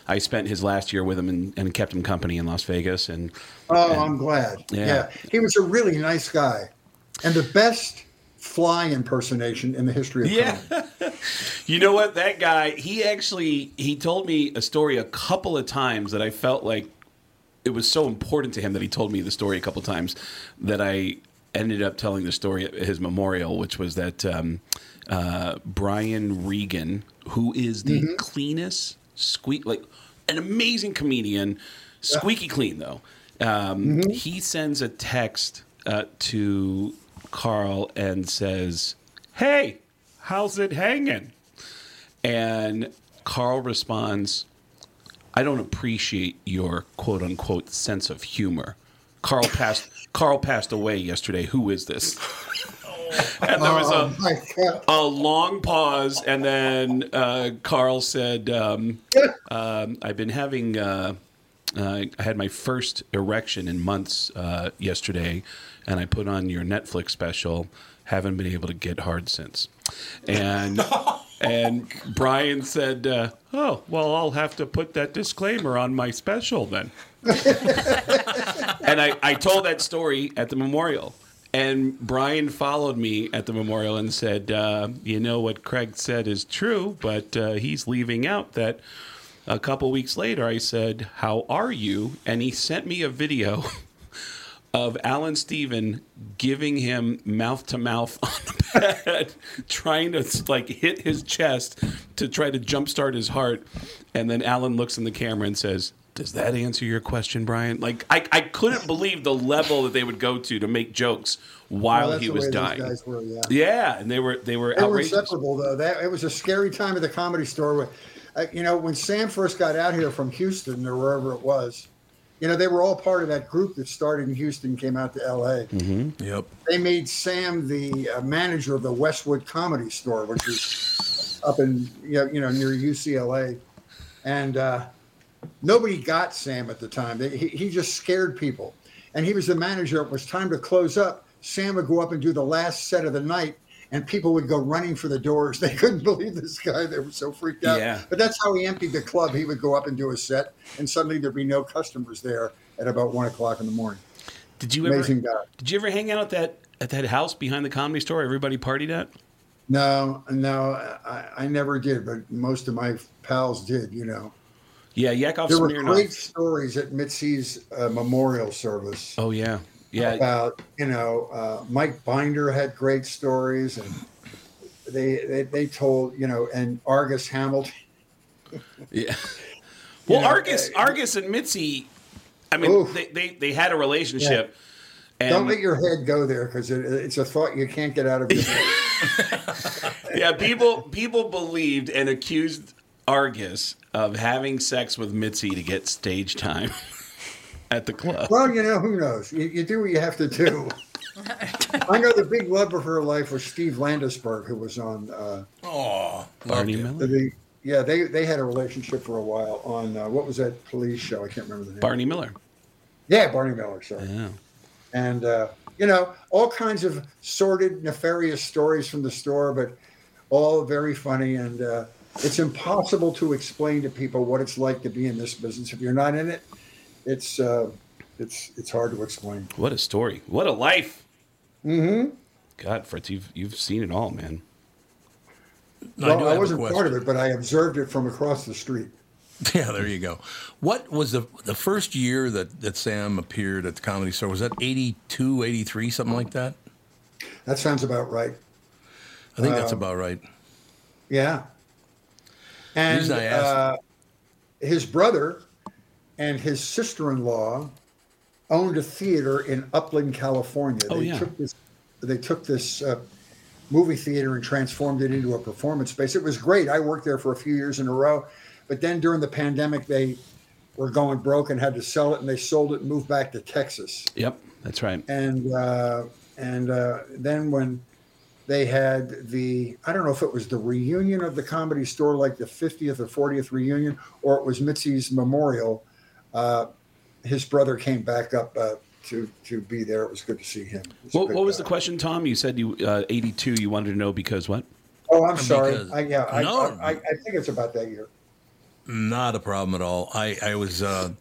I spent his last year with him and, and kept him company in Las Vegas. And Oh, and- I'm glad. Yeah. Yeah. he was a really nice guy, and the best fly impersonation in the history of Yeah. You know what? That guy, he actually he told me a story a couple of times that I felt like it was so important to him that he told me the story a couple of times that I ended up telling the story at his memorial, which was that um, uh, Brian Regan, who is the Mm-hmm. cleanest squeak like an amazing comedian, squeaky clean though. Um, Mm-hmm. He sends a text uh, to Carl and says, "Hey, how's it hanging?" And Carl responds, I don't appreciate your quote unquote sense of humor. Carl passed Carl passed away yesterday. Who is this? and there was Oh, a, my a long pause, and then uh, Carl said, um, um, "I've been having. Uh, uh, I had my first erection in months uh, yesterday, and I put on your Netflix special. Haven't been able to get hard since." And and Brian said, uh, "Oh, well, I'll have to put that disclaimer on my special then." and I, I told that story at the memorial. And Brian followed me at the memorial and said, uh, You know what Craig said is true, but uh, he's leaving out that a couple weeks later I said, How are you? And he sent me a video of Allan Stephan giving him mouth to mouth on the bed, trying to like hit his chest to try to jumpstart his heart. And then Alan looks in the camera and says, does that answer your question, Brian? Like, I, I couldn't believe the level that they would go to to make jokes while Well, he was dying. were, yeah. Yeah, and they were they were They were outrageous. inseparable, though. That it was a scary time at the comedy store. Uh, you know, when Sam first got out here from Houston or wherever it was, you know, they were all part of that group that started in Houston, came out to L.A. Mm-hmm. Yep. They made Sam the uh, manager of the Westwood Comedy Store, which is up in you know, you know near UCLA, and uh, nobody got Sam at the time. They, he, he just scared people, and he was the manager. It was time to close up. Sam would go up and do the last set of the night, and people would go running for the doors. They couldn't believe this guy. They were so freaked out. Yeah. But that's how he emptied the club. He would go up and do a set, and suddenly there'd be no customers there at about one o'clock in the morning. Did you ever Amazing guy. Did you ever hang out at that at that house behind the comedy store? Everybody partied at. No, no, I, I never did, but most of my pals did. You know, Yeah, Yakov there were great stories at Mitzi's uh, memorial service Oh yeah, yeah. about you know uh, Mike Binder had great stories, and they, they they told you know, and Argus Hamilton. Yeah. Well, know, Argus, Argus and Mitzi, I mean, Oof. they, they they had a relationship. And Don't let your head go there because it, it's a thought you can't get out of your head. yeah, people people believed and accused Argus of having sex with Mitzi to get stage time at the club. well, you know, who knows? You, you do what you have to do. I know the big love of her life was Steve Landesberg, who was on. Uh, oh, Barney Miller. the, yeah, they they had a relationship for a while on uh, what was that police show? I can't remember the name. Barney Miller. Yeah, Barney Miller. Sorry. Yeah. And uh, you know all kinds of sordid, nefarious stories from the store, but all very funny. And uh, it's impossible to explain to people what it's like to be in this business if you're not in it. It's uh, it's it's hard to explain. What a story. What a life. Mm-hmm. God, Fritz, you've you've seen it all, man. I do well, I, have a wasn't part of it, but I observed it from across the street. Yeah, there you go. What was the the first year that, that Sam appeared at the comedy store? Was that 82, 83, something like that? That sounds about right. I think that's Um, about right. Yeah. And I asked- uh, his brother and his sister-in-law owned a theater in Upland, California. Oh, they yeah. took this they took this uh, movie theater and transformed it into a performance space. It was great. I worked there for a few years in a row, but then during the pandemic they were going broke and had to sell it and they sold it and moved back to Texas Yep, that's right. and uh, and uh, then when they had the I don't know if it was the reunion of the comedy store, like the 50th or 40th reunion, or it was Mitzi's memorial. Uh, his brother came back up uh, to to be there. It was good to see him. He a What, good what was the question, Tom? You said you uh, 82. You wanted to know because what? Oh, I'm sorry. I, yeah, I, No. I, I, I think it's about that year. Not a problem at all. I, I was uh,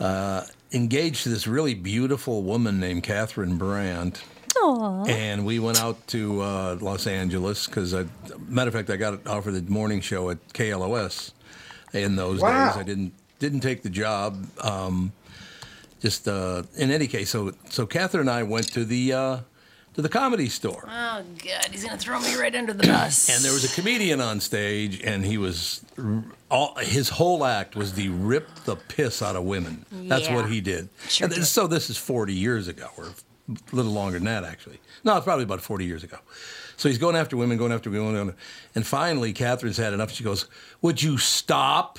uh, engaged to this really beautiful woman named Catherine Brandt. Aw. And we went out to uh, Los Angeles because, matter of fact, I got offered the morning show at KLOS in those Wow. days. I didn't didn't take the job. Um, just uh, in any case, so so Catherine and I went to the uh, to the comedy store. Oh God, he's gonna throw me right under the bus. And there was a comedian on stage, and he was all his whole act was to rip the piss out of women. That's Yeah. what he did. Sure and did. so this is 40 years ago, or a little longer than that, actually. No, it's probably about 40 years ago. So he's going after women, going after women, and finally, Catherine's had enough. She goes, "Would you stop?"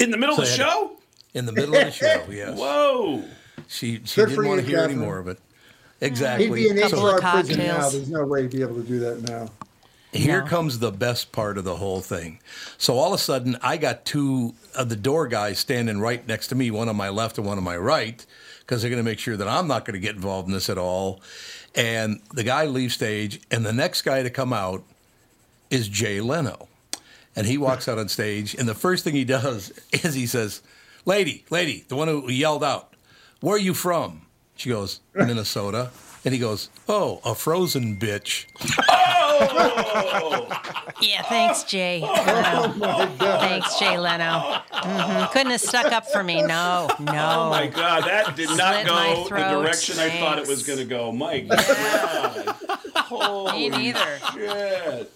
In the middle So of the I had to- show? In the middle of the show, yes. Whoa. She she Good didn't want to you, hear any more of it. Exactly. He'd be in So- HR prison now. There's no way he'd be able to do that now. Here comes the best part of the whole thing. So all of a sudden, I got two of the door guys standing right next to me, one on my left and one on my right, because they're going to make sure that I'm not going to get involved in this at all. And the guy leaves stage, and the next guy to come out is Jay Leno. And he walks out on stage, and the first thing he does is he says, Lady, lady, the one who yelled out, Where are you from? She goes, Minnesota. And he goes, Oh, a frozen bitch. Yeah, thanks, Jay. Leno. Thanks, Jay Leno. hmm Couldn't have stuck up for me. No, no. Oh my God, that did not Slit go the throat. direction I thought it was going to go. My God. Me neither. Shit.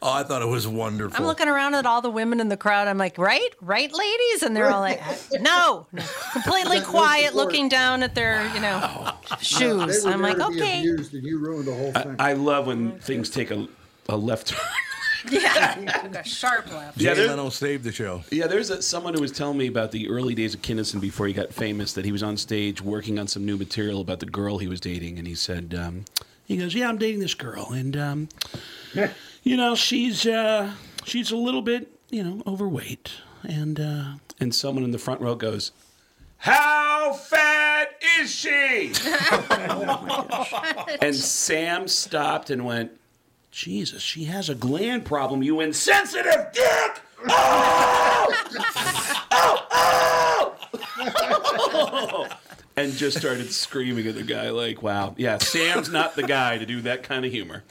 Oh, I thought it was wonderful. I'm looking around at all the women in the crowd. I'm like, right, right, ladies, and they're all like, no, no. completely quiet, looking down at their, you know, shoes. They I'm like, okay, abused, you ruined the whole thing. I love when things take a, a left turn. yeah, took a sharp left. Jay Yeah, there- Leno saved the show. Yeah, there's a, someone who was telling me about the early days of Kinison before he got famous. That he was on stage working on some new material about the girl he was dating, and he said, um, "He goes, yeah, I'm dating this girl, and um, you know, she's uh, she's a little bit, you know, overweight." And uh, and someone in the front row goes, "How fat is she?" and Sam stopped and went, "Jesus, she has a gland problem. You insensitive dick!" and just started screaming at the guy like, "Wow, yeah, Sam's not the guy to do that kind of humor."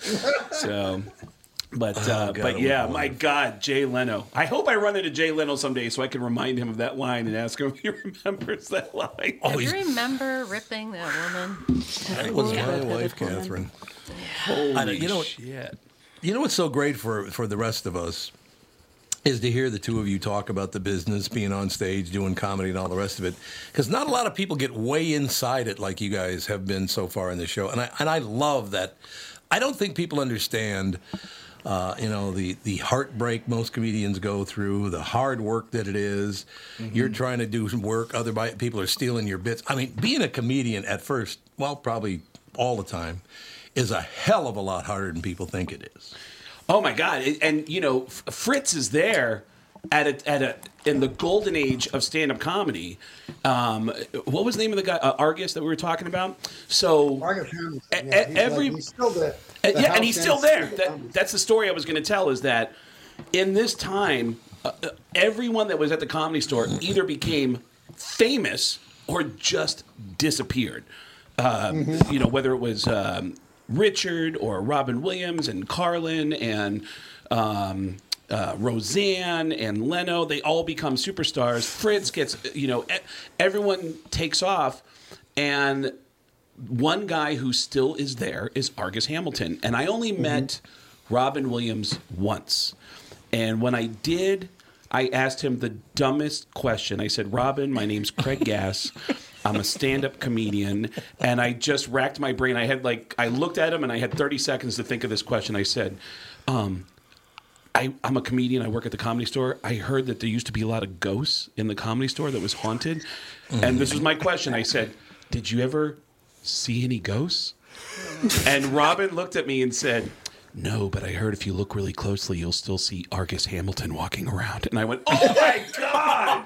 So, but uh, Oh, God, but yeah, was my God, Jay Leno. I hope I run into Jay Leno someday so I can remind him of that line and ask him if he remembers that line. Oh, Do you remember ripping that woman? that was my wife, Catherine. Holy I you know shit! You know what's so great for for the rest of us is to hear the two of you talk about the business, being on stage, doing comedy, and all the rest of it. Because not a lot of people get way inside it like you guys have been so far in the show, and I and I love that. I don't think people understand. Uh, you know the the heartbreak most comedians go through, the hard work that it is. You're trying to do some work, other people are stealing your bits. I mean, being a comedian at first, well, probably all the time, is a hell of a lot harder than people think it is. Oh my God! And, you know, Fritz is there at a at a in the golden age of stand up comedy. Um, what was the name of the guy? Uh, Argus that we were talking about. So Argus Yeah, he's every like- still the, Uh, yeah, and he's still there. That, that's the story I was going to tell. Is that in this time, uh, uh, everyone that was at the comedy store either became famous or just disappeared. Um, Mm-hmm. You know, whether it was um, Richard or Robin Williams and Carlin and. Um, uh, Roseanne and Leno, they all become superstars. Fritz gets, you know, everyone takes off, and one guy who still is there is Argus Hamilton. And I only met Robin Williams once. And when I did, I asked him the dumbest question. I said, Robin, my name's Craig Gass. I'm a stand up comedian. And I just racked my brain. I had like, I looked at him and I had 30 seconds to think of this question. I said, um, I, I'm a comedian. I work at the comedy store. I heard that there used to be a lot of ghosts in the comedy store that was haunted. And this was my question. I said, Did you ever see any ghosts? And Robin looked at me and said, No, but I heard if you look really closely, you'll still see Argus Hamilton walking around. And I went, Oh my God!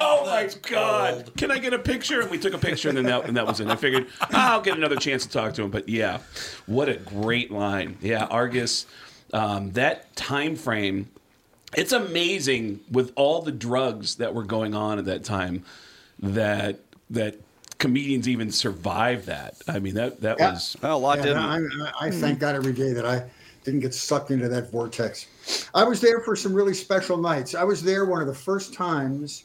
Oh my God! Can I get a picture? And we took a picture, and then that, and that was it. I figured I'll get another chance to talk to him. But yeah, what a great line. Yeah, Argus. Um, that time frame, it's amazing with all the drugs that were going on at that time that that comedians even survived that. I mean that that Yeah. was Well, a lot Yeah, didn't. I, I, I thank God every day that I didn't get sucked into that vortex. I was there for some really special nights. I was there one of the first times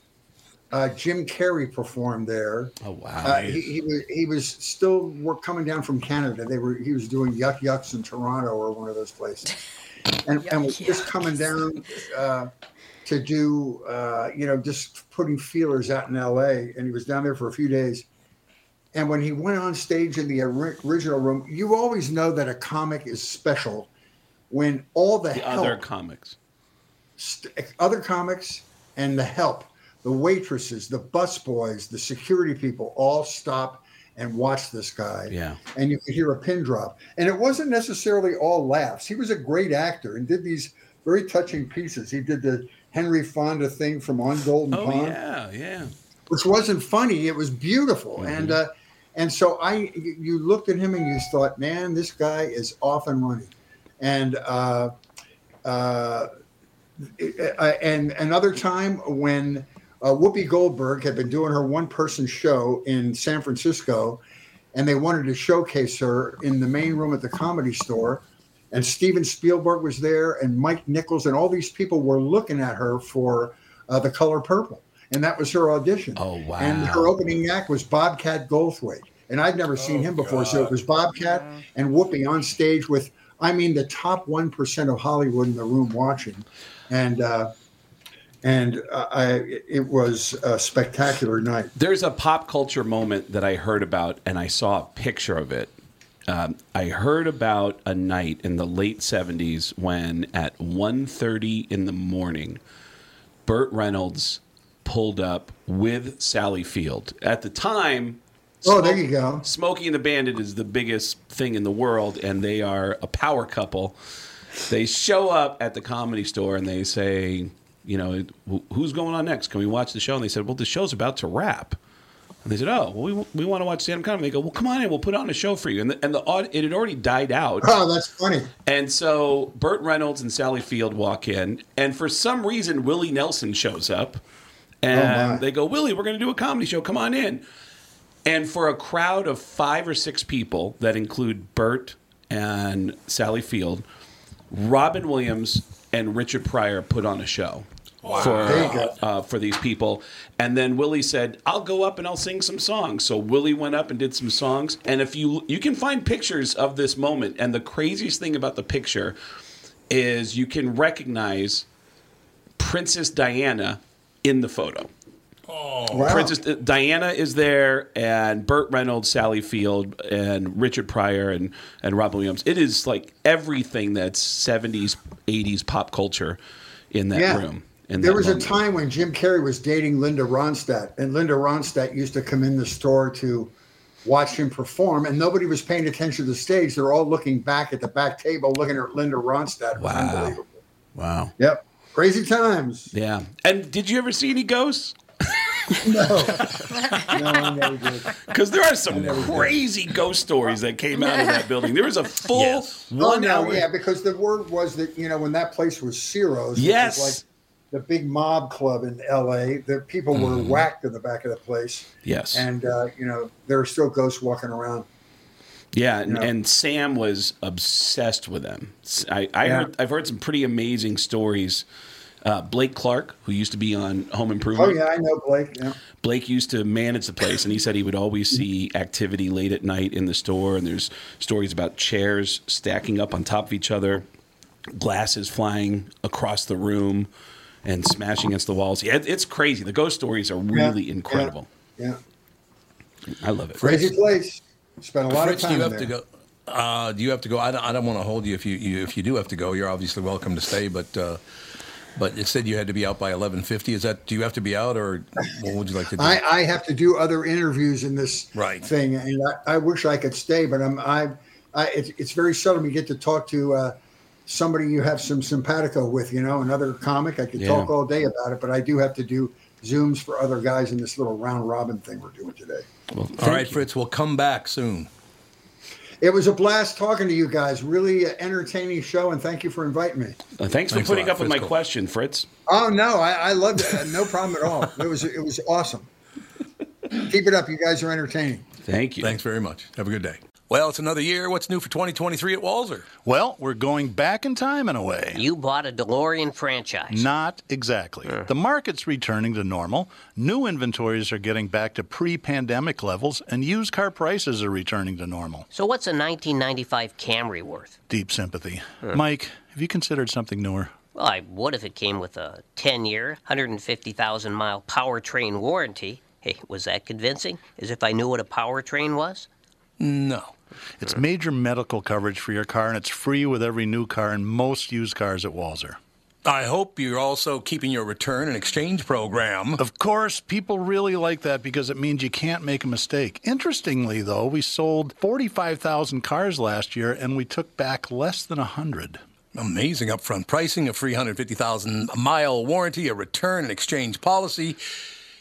uh, Jim Carrey performed there. Oh wow! Uh, he, he was he was still coming down from Canada. They were he was doing Yuk Yuk's in Toronto or one of those places, and and was just coming down uh, to do uh, you know just putting feelers out in L.A. And he was down there for a few days. And when he went on stage in the original room, you always know that a comic is special when all the, the help, other comics. st- other comics and the help, the waitresses, the busboys, the security people all stop and watch this guy. Yeah. And you could hear a pin drop. And it wasn't necessarily all laughs. He was a great actor and did these very touching pieces. He did the Henry Fonda thing from On Golden Oh Pond yeah, yeah. which wasn't funny. It was beautiful, and uh, and so I, you looked at him and you thought, man, this guy is off and running, and uh, uh, and another time when uh, Whoopi Goldberg had been doing her one-person show in San Francisco, and they wanted to showcase her in the main room at the Comedy Store. And Steven Spielberg was there, and Mike Nichols, and all these people were looking at her for uh, The Color Purple and that was her audition. Oh wow! And her opening act was Bobcat Goldthwait, and I'd never seen him before. So it was Bobcat and Whoopi on stage with, I mean, the top one percent of Hollywood in the room watching, and uh, and uh, I, it was a spectacular night. There's a pop culture moment that I heard about, and I saw a picture of it. Um, I heard about a night in the late '70s when, at 1.30 in the morning, Burt Reynolds pulled up with Sally Field. At the time, Oh, there you go. Smokey and the Bandit is the biggest thing in the world, and they are a power couple. They show up at the comedy store and they say, you know, who's going on next? Can we watch the show? And they said, well, the show's about to wrap. And they said, oh, well, we, we want to watch stand-up comedy. They go, well, come on in, we'll put on a show for you. And the, and the it had already died out. Oh, that's funny. And so Burt Reynolds and Sally Field walk in, and for some reason, Willie Nelson shows up. Oh, and my. they go, Willie, we're going to do a comedy show. Come on in. And for a crowd of five or six people that include Burt and Sally Field, Robin Williams and Richard Pryor put on a show for you go. uh, for these people. And then Willie said, "I'll go up and I'll sing some songs." So Willie went up and did some songs. And if you you can find pictures of this moment, and the craziest thing about the picture is you can recognize Princess Diana in the photo. Wow. Princess uh, Diana is there, and Burt Reynolds, Sally Field, and Richard Pryor, and and Robin Williams. It is like everything that's '70s, '80s pop culture in that Yeah. room. In There was a time when Jim Carrey was dating Linda Ronstadt, and Linda Ronstadt used to come in the store to watch him perform, and nobody was paying attention to the stage. They're all looking back at the back table, looking at Linda Ronstadt. Wow. Wow. Yep. Crazy times. Yeah. And did you ever see any ghosts? No. no, I never did. Because there are some crazy ghost stories that came out of that building. There was a full Oh, one no, hour. yeah, because the word was that, you know, when that place was Ciro's, Yes. was like the big mob club in LA, the people were Mhm. whacked in the back of the place. Yes. And, uh, you know, there are still ghosts walking around. Yeah, and, and Sam was obsessed with them. S- I, I Yeah. heard, I've heard some pretty amazing stories. Uh, Blake Clark, who used to be on Home Improvement. Oh, yeah, I know Blake. Yeah. Blake used to manage the place, and he said he would always see activity late at night in the store. And there's stories about chairs stacking up on top of each other, glasses flying across the room, and smashing against the walls. Yeah, it's crazy. The ghost stories are really Yeah, incredible. Yeah. I love it. Crazy place. Spent a lot Fritz, of do time you have there. to go? Uh, do you have to go? I don't, I don't want to hold you if you, you if you do have to go. You're obviously welcome to stay, but uh, but it said you had to be out by 11:50. Is that? Do you have to be out, or what would you like to do? I, I have to do other interviews in this Right. thing, and I, I wish I could stay, but I'm I, I it's, it's very seldom you get to talk to uh, somebody you have some simpatico with, you know, another comic. I could Yeah. talk all day about it, but I do have to do zooms for other guys in this little round robin thing we're doing today. Well, All right, Fritz, we'll come back soon. It was a blast talking to you guys. Really uh, entertaining show, and thank you for inviting me. Uh, thanks for Thanks a putting lot, up with my Cole. question, Fritz. Oh no, I, I loved it. No problem at all. It was it was awesome. Keep it up. You guys are entertaining. Thank you. Thanks very much. Have a good day. Well, it's another year. What's new for 2023 at Walser? Well, we're going back in time in a way. You bought a DeLorean franchise. Not exactly. The market's returning to normal. New inventories are getting back to pre pandemic levels, and used car prices are returning to normal. So what's a 1995 Camry worth? Deep sympathy. Mike, have you considered something newer? Well, I would if it came with a 10-year, 150,000 mile powertrain warranty. Hey, was that convincing? As if I knew what a powertrain was? No. It's major medical coverage for your car, and it's free with every new car and most used cars at Walser. I hope you're also keeping your return and exchange program. Of course, people really like that because it means you can't make a mistake. Interestingly, though, we sold 45,000 cars last year and we took back less than 100. Amazing upfront pricing, a 350,000 mile warranty, a return and exchange policy.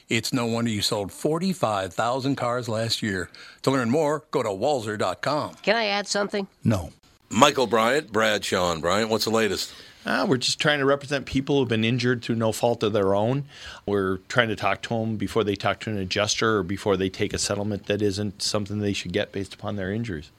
It's no wonder you sold 45,000 cars last year. To learn more, go to walser.com. Can I add something? No. Michael Bryant, Brad Sean Bryant, what's the latest? Uh, we're just trying to represent people who've been injured through no fault of their own. We're trying to talk to them before they talk to an adjuster or before they take a settlement that isn't something they should get based upon their injuries.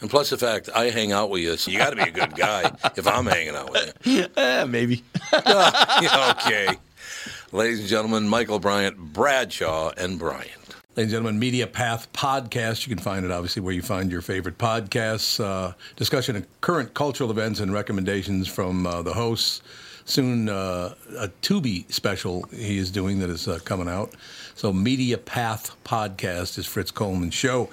And plus the fact I hang out with you, so you got to be a good guy if I'm hanging out with you. Eh, maybe. Yeah, okay. Ladies and gentlemen, Michael Bryant, Bradshaw, and Bryant. Ladies and gentlemen, Media Path Podcast. You can find it obviously where you find your favorite podcasts. Uh, discussion of current cultural events and recommendations from uh, the hosts. Soon, uh, a Tubi special he is doing that is uh, coming out. So, Media Path Podcast is Fritz Coleman's show.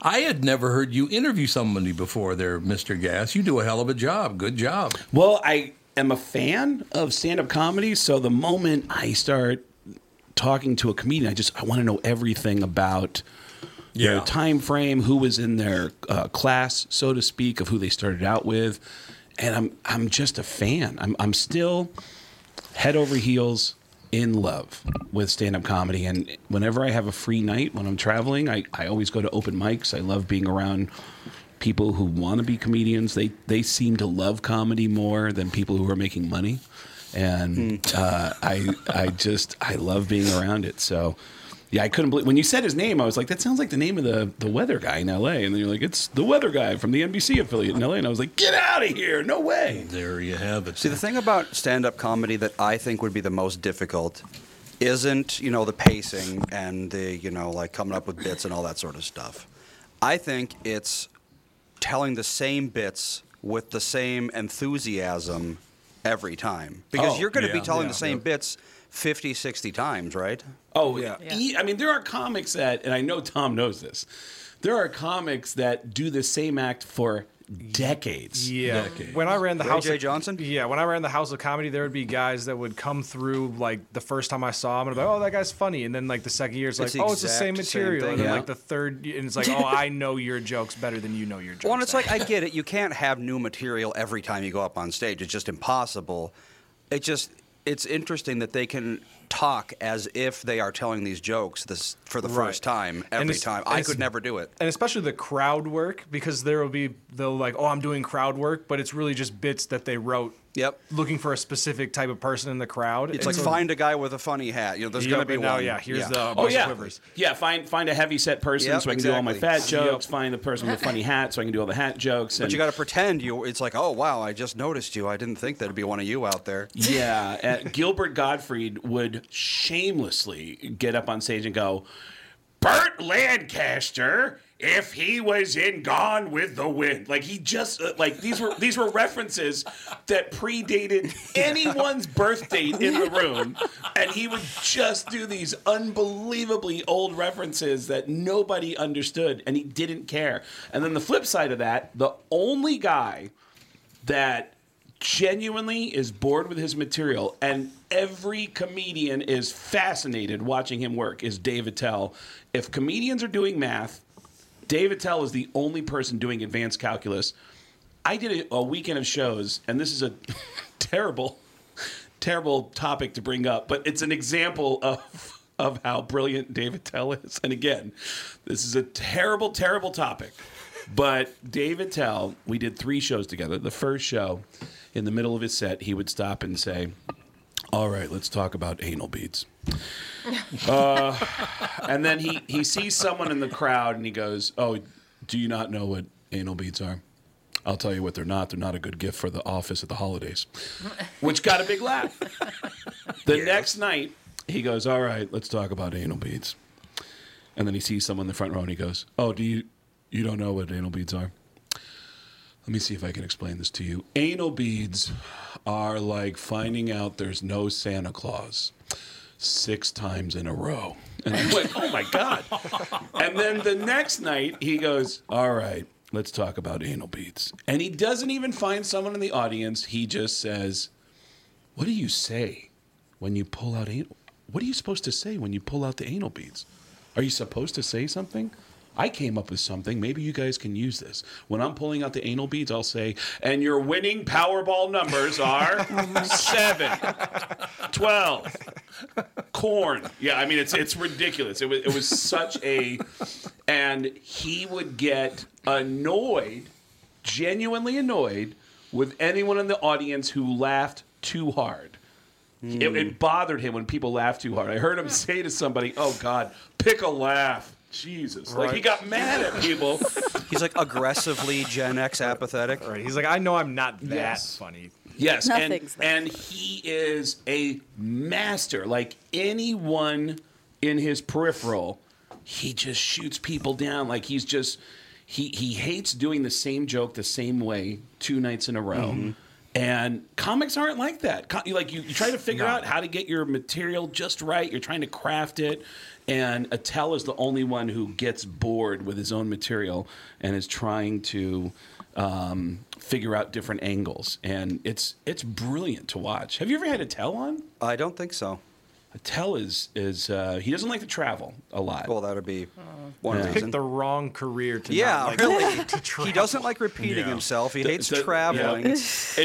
I had never heard you interview somebody before there, Mr. Gass. You do a hell of a job. Good job. Well, I am a fan of stand-up comedy, so the moment I start talking to a comedian, I just I want to know everything about Yeah. their time frame, who was in their uh, class, so to speak, of who they started out with, and I'm I'm just a fan. I'm I'm still head over heels in love with stand-up comedy and whenever i have a free night when i'm traveling i, I always go to open mics i love being around people who want to be comedians they they seem to love comedy more than people who are making money and uh, I I just I love being around it. So. Yeah, I couldn't believe when you said his name. I was like, "That sounds like the name of the, the weather guy in L.A." And then you're like, "It's the weather guy from the NBC affiliate in L.A." And I was like, "Get out of here! No way!" There you have it. See, the thing about stand-up comedy that I think would be the most difficult isn't, you know, the pacing and the, you know, like coming up with bits and all that sort of stuff. I think it's telling the same bits with the same enthusiasm every time because Oh, you're going to be telling yeah, the same yeah. bits 50, 60 times, right? Oh yeah. E- I mean, there are comics that, and I know Tom knows this. There are comics that do the same act for decades. Yeah. Decades. When I ran the Ray House J. of, Johnson? Yeah, when I ran the House of Comedy, there would be guys that would come through like the first time I saw him and I'd be like, "Oh, that guy's funny." And then like the second year it's like, It's the "Oh, it's the same exact same material." and then yeah. like the third and it's like, "Oh, I know your jokes better than you know your jokes." Well, and it's like I get it. You can't have new material every time you go up on stage. It's just impossible. It just it's interesting that they can talk as if they are telling these jokes this for the Right. first time every time. I could never do it. and especially the crowd work because there will be they'll like oh i'm doing crowd work but it's really just bits that they wrote yep looking for a specific type of person in the crowd It's And like so- find a guy with a funny hat. You know, there's Yep, going to be and now, yeah, here's the Oh yeah, quivers. yeah. Find find a heavy set person Yep, so I can do all my fat jokes. Find the person with a funny hat so I can do all the hat jokes. But and- you got to pretend you. It's like, oh wow, I just noticed you. I didn't think there'd be one of you out there. Yeah, uh, Gilbert Gottfried would shamelessly get up on stage and go, Burt Lancaster, if he was in Gone with the Wind. Like he just uh, like these were these were references that predated anyone's birth date in the room, and he would just do these unbelievably old references that nobody understood, and he didn't care. And then the flip side of that, the only guy that genuinely is bored with his material and every comedian is fascinated watching him work is Dave Attell. If comedians are doing math, Dave Attell is the only person doing advanced calculus. I did a, a weekend of shows and this is a terrible terrible topic to bring up, but it's an example of of how brilliant Dave Attell is. And again, this is a terrible terrible topic. But Dave Attell, we did three shows together. The first show, in the middle of his set, he would stop and say, All right, let's talk about anal beads. Uh, and then he, he sees someone in the crowd and he goes, Oh, do you not know what anal beads are? I'll tell you what they're not. They're not a good gift for the office at the holidays, which got a big laugh. The next night, he goes, All right, let's talk about anal beads. And then he sees someone in the front row and he goes, Oh, do you, you don't know what anal beads are? Let me see if I can explain this to you. Anal beads are like finding out there's no Santa Claus six times in a row. And I'm like, oh my God. And then the next night, he goes, all right, let's talk about anal beads. And he doesn't even find someone in the audience. He just says, what do you say when you pull out anal? What are you supposed to say when you pull out the anal beads? Are you supposed to say something? I came up with something. Maybe you guys can use this. When I'm pulling out the anal beads, I'll say, and your winning Powerball numbers are 7, 12, corn. Yeah, I mean, it's it's ridiculous. It was, it was such a. And he would get annoyed, genuinely annoyed, with anyone in the audience who laughed too hard. It, it hmm. bothered him when people laughed too hard. I heard him say to somebody, "Oh God, pick a laugh." Jesus, like he got mad at people. He's like aggressively Gen X apathetic. Right. He's like, I know I'm not that Yes. funny. Yes, and, Nothing's and he is a master. Like anyone in his peripheral, he just shoots people down. Like he's just he he hates doing the same joke the same way two nights in a row. Mm-hmm. And comics aren't like that. Co- you- Like you, you try to figure out how to get your material just right. You're trying to craft it. And Attell is the only one who gets bored with his own material and is trying to um, figure out different angles. And it's it's brilliant to watch. Have you ever had Attell on? I don't think so. Attell is is uh, he doesn't like to travel a lot. Well, that'd be one Yeah. reason. Picked the wrong career to Yeah, not like really. to he doesn't like repeating Yeah. himself. He The- hates the- traveling. yeah. In what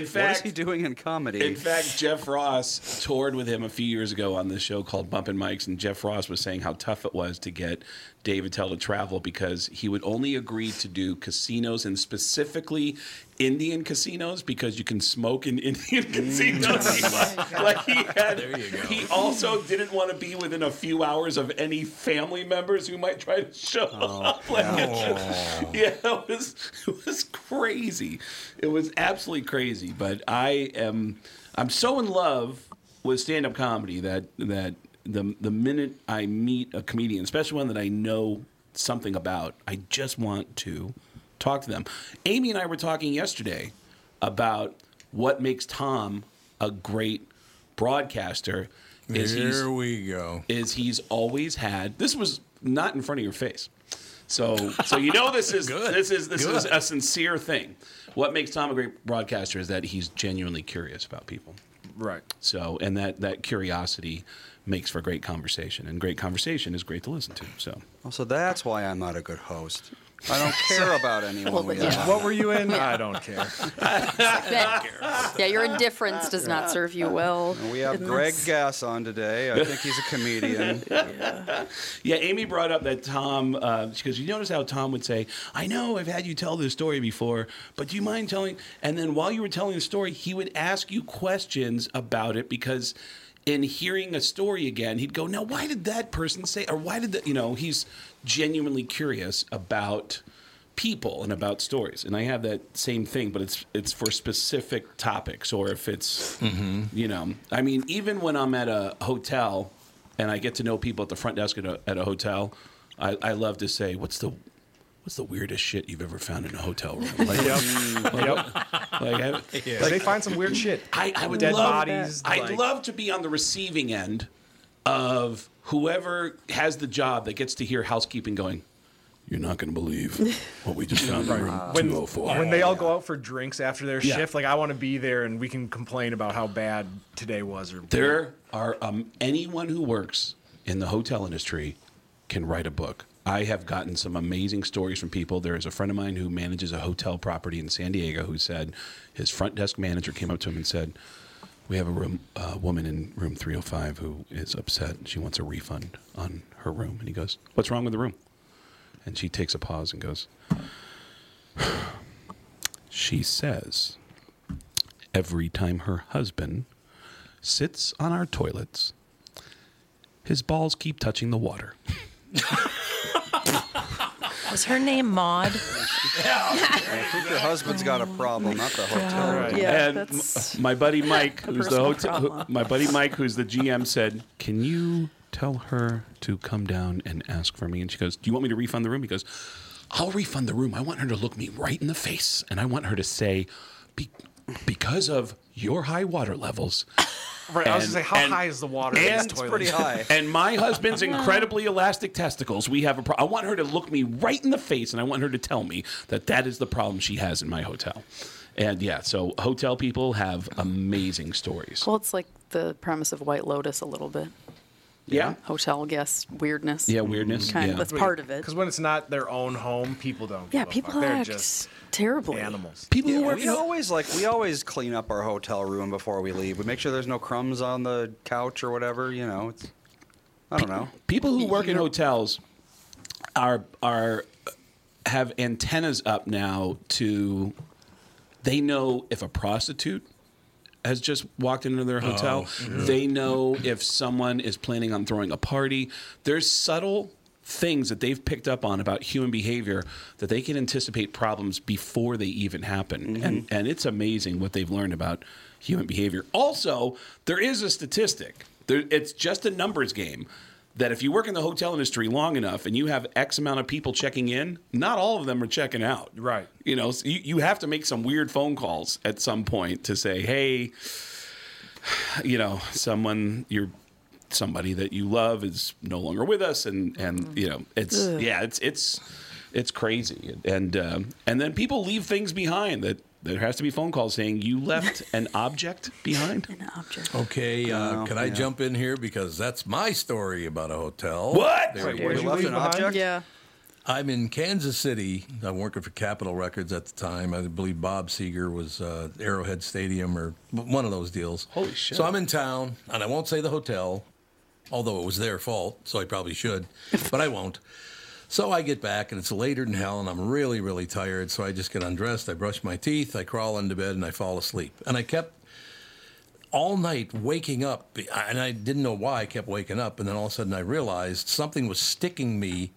is fact- he doing in comedy? In fact, Jeff Ross toured with him a few years ago on this show called Bumpin' Mics, and Jeff Ross was saying how tough it was to get Dave Attell to travel because he would only agree to do casinos and specifically Indian casinos because you can smoke in Indian casinos. Mm. Like he had, There you go. he also didn't want to be within a few hours of any family members who might try to show oh, up. Like, it's just- yeah, it was it was crazy. It was absolutely crazy. But I am I'm so in love with stand up comedy that that the the minute I meet a comedian, especially one that I know something about, I just want to talk to them. Amy and I were talking yesterday about what makes Tom a great broadcaster. Is he's- Here we go. is he's always had this was not in front of your face. So so you know this is Good. this is this is a sincere thing. What makes Tom a great broadcaster is that he's genuinely curious about people. Right. So and that that curiosity makes for great conversation and great conversation is great to listen to. So Well, so that's why I'm not a good host. I don't care about anyone. Well, we yeah. What were you in? I don't care. That- yeah, your indifference does not serve you well. And we have Craig this. Gass on today. I think he's a comedian. Yeah, Amy brought up that Tom. Uh, she goes, "You notice how Tom would say, "I know I've had you tell this story before, but do you mind telling?" And then while you were telling the story, he would ask you questions about it because, in hearing a story again, he'd go, "Now, why did that person say?" Or why did that? You know, he's genuinely curious about people and about stories. And I have that same thing, but it's it's for specific topics, or if it's mm-hmm. you know, I mean, even when I'm at a hotel and I get to know people at the front desk at a, at a hotel, I, I love to say, "What's the what's the weirdest shit you've ever found in a hotel room?" Like, Yep. like, Yep. like, I, Like, they find some weird shit. I, I would Dead love, bodies, I'd like- love to be on the receiving end of whoever has the job that gets to hear housekeeping going. You're not going to believe what we just found in room when, 204. when they all go out for drinks after their Yeah. shift, like I want to be there and we can complain about how bad today was. Or There are um, anyone who works in the hotel industry can write a book. I have gotten some amazing stories from people. There is a friend of mine who manages a hotel property in San Diego who said his front desk manager came up to him and said, "We have a room, uh, woman in room 305 who is upset. She wants a refund on her room." And he goes, "What's wrong with the room?" And she takes a pause and goes, "She says every time her husband sits on our toilets, his balls keep touching the water." Was her name Maud? I think your husband's got a problem, not the hotel. Right. Yeah, and that's m- my buddy Mike, who's the personal hotel, trauma. my buddy Mike, who's the GM, said, "Can you tell her to come down and ask for me?" And she goes, "Do you want me to refund the room?" He goes, "I'll refund the room. I want her to look me right in the face, and I want her to say, Be- because of your high water levels." Right, I was And- gonna say, how and- high is the water in and this toilet? Pretty high. And my husband's incredibly elastic testicles. We have a pro- I want her to look me right in the face, and I want her to tell me that that is the problem she has in my hotel. And yeah, so hotel people have amazing stories. well, it's like the premise of White Lotus a little bit. Yeah. Hotel guest weirdness. Yeah, weirdness. Kind yeah. of, that's part of it. Because when it's not their own home, people don't. Yeah, give a people. They're act just terribly. animals. People who work we in always like we always clean up our hotel room before we leave. We make sure there's no crumbs on the couch or whatever. You know, it's I don't know. people who work in hotels are are have antennas up now to they know if a prostitute has just walked into their hotel. Oh, they know if someone is planning on throwing a party. There's subtle things that they've picked up on about human behavior that they can anticipate problems before they even happen. Mm-hmm. And and it's amazing what they've learned about human behavior. Also, there is a statistic. There, it's just a numbers game. That if you work in the hotel industry long enough and you have X amount of people checking in, not all of them are checking out. Right. You know, so you, you have to make some weird phone calls at some point to say, hey, you know, someone you're somebody that you love is no longer with us, and and you know, it's Ugh. yeah, it's it's it's crazy, and um, and then people leave things behind that. There has to be phone calls saying you left an object behind. An object. Okay, uh, Oh, can I jump in here because that's my story about a hotel. What? There Wait, you what go. did you left leave an behind? object? Yeah. I'm in Kansas City. I'm working for Capitol Records at the time. I believe Bob Seger was uh, Arrowhead Stadium or one of those deals. Holy shit. So I'm in town, and I won't say the hotel, although it was their fault, so I probably should, but I won't. So I get back and it's later than hell and I'm really, really tired. So I just get undressed. I brush my teeth. I crawl into bed and I fall asleep. And I kept all night waking up and I didn't know why I kept waking up. And then all of a sudden I realized something was sticking me,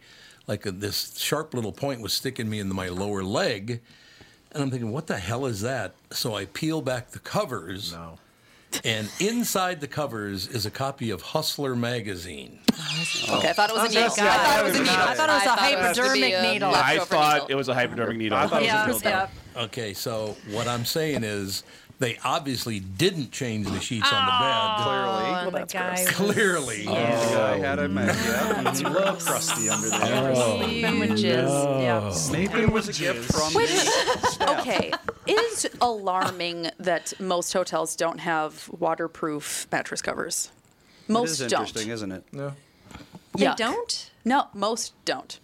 like a, this sharp little point was sticking me in my lower leg. And I'm thinking, what the hell is that? So I peel back the covers. No. And inside the covers is a copy of Hustler magazine. Okay, I thought it was a oh, needle. I thought it was a needle. I thought it was a I thought it was to hypodermic a needle. I thought it was a hypodermic needle. I thought it was a needle. Okay, so what I'm saying is they obviously didn't change the sheets on the bed. Oh, Clearly. the guy bed. Clearly. The oh, guy had a mess. Yeah. It's a little crusty under there. sleeping with jizz. Yeah. Maybe it was a gift from Wait, the staff. okay. Is alarming that most hotels don't have waterproof mattress covers. Most is don't. interesting, isn't it? No. They Yuck. don't? No, most don't.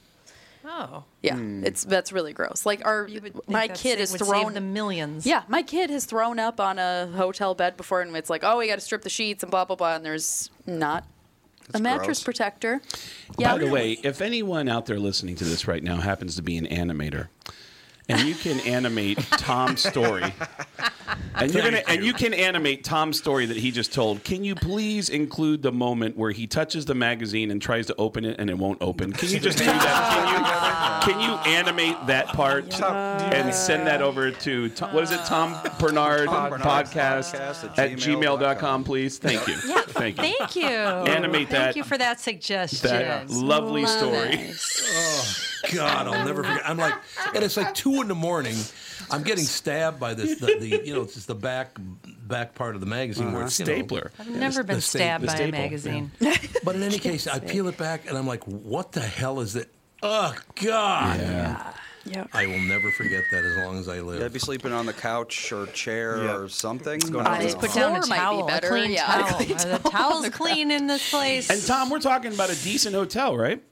Oh. Yeah, hmm. it's that's really gross. Like our You would my kid sa- is would thrown save the millions. Yeah, my kid has thrown up on a hotel bed before, and it's like, oh, we got to strip the sheets and blah blah blah, and there's not a mattress gross. protector. Yeah, By the way, if anyone out there listening to this right now happens to be an animator, and you can animate Tom's story, and you're gonna and you can animate Tom's story that he just told, can you please include the moment where he touches the magazine and tries to open it and it won't open? Can you just do that? Can you can you animate that part and send that over to Tom, what is it, Tom Barnard podcast Podcast at gmail.com, please? Thank you. Thank you. Thank you. Animate Thank that- you for that suggestion. That lovely story. God, I'll never forget. I'm like, and it's like two in the morning. I'm getting stabbed by this, the, the you know, it's just the back back part of the magazine where it's you know, Stapler. I've never been the sta- stabbed the by a staple, magazine. But in any case, I peel it back and I'm like, what the hell is it? Oh God! Yeah. yeah. I will never forget that as long as I live. Yeah, I'd be sleeping on the couch or chair Yeah. or something. going I on. don't Just put down a Floor might be towel, better. a clean Yeah, towel. a clean Are the towels on clean in this place? And Tom, we're talking about a decent hotel, right?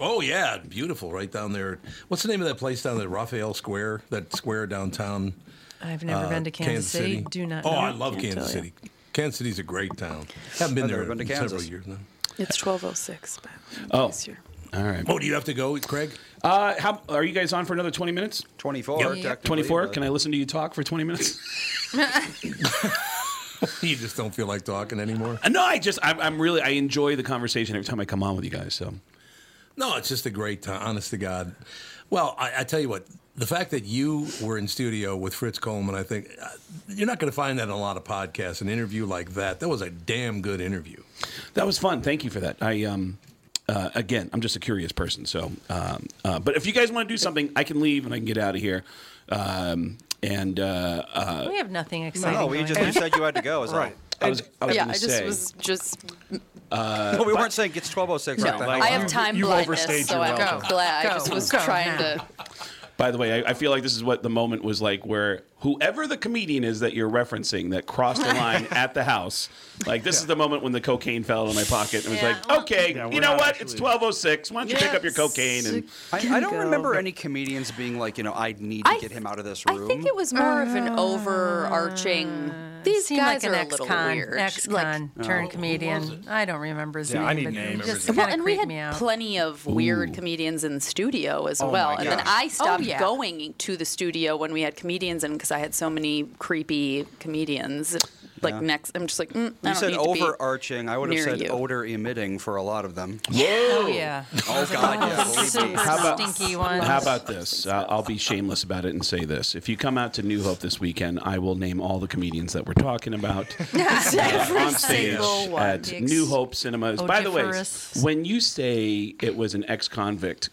Oh yeah, beautiful right down there. What's the name of that place down there? Raphael Square, that square downtown. I've never uh, been to Kansas, City. Do not. Oh, know. I love Can't Kansas tell you. City. Kansas City's a great town. Haven't been I've there never been to in several years now. It's twelve oh six. Oh. This year. All right. Oh, do you have to go, Craig? Uh, how are you guys on for another twenty minutes? Twenty four. Yep. Twenty four. Can I listen to you talk for twenty minutes? you just don't feel like talking anymore. Uh, no, I just I'm, I'm really I enjoy the conversation every time I come on with you guys. So No, it's just a great time, honest to God. Well, I, I tell you what, the fact that you were in studio with Fritz Coleman, I think uh, you're not going to find that in a lot of podcasts. An interview like that, that was a damn good interview. that was fun. Thank you for that. I um. Uh, again, I'm just a curious person, so. Um, uh, but if you guys want to do something, I can leave and I can get out of here. Um, and uh, uh, We have nothing exciting. No, we just on. you said you had to go. Is Right. I was, I was yeah, gonna I just say, was just all. No, we weren't saying it's 1206. no. Like, I have time you've blindness, overstayed so I'm welcome. glad. I just was Go trying now. to. By the way, I, I feel like this is what the moment was like where whoever the comedian is that you're referencing that crossed the line at the house, like this is the moment when the cocaine fell out of my pocket and was like, okay, Yeah, you know what? actually- It's 1206. Why don't you pick up your cocaine and I, I don't Go. remember any comedians being like, you know, I need to I get him out of this room. I think it was more of an uh, overarching. These Seemed guys like an are a little ex-con, weird. ex-con Like, turned comedian. I don't remember his Yeah, name. I need but names. he Just well, kind and we had me out. plenty of weird comedians in the studio as Oh well. And then. I oh, stopped yeah. going to the studio when we had comedians in because I had so many creepy comedians. Like Yeah. next, I'm just like, mm, I you don't said need to be overarching. I would have said you. odor emitting for a lot of them. Whoa! Oh yeah. Oh God, yeah. believe me. Super How about- stinky one. How about this? Uh, I'll be shameless about it and say this. If you come out to New Hope this weekend, I will name all the comedians that we're talking about uh, on stage one. at The New Hope Cinemas. By the way, when you say it was an ex-convict,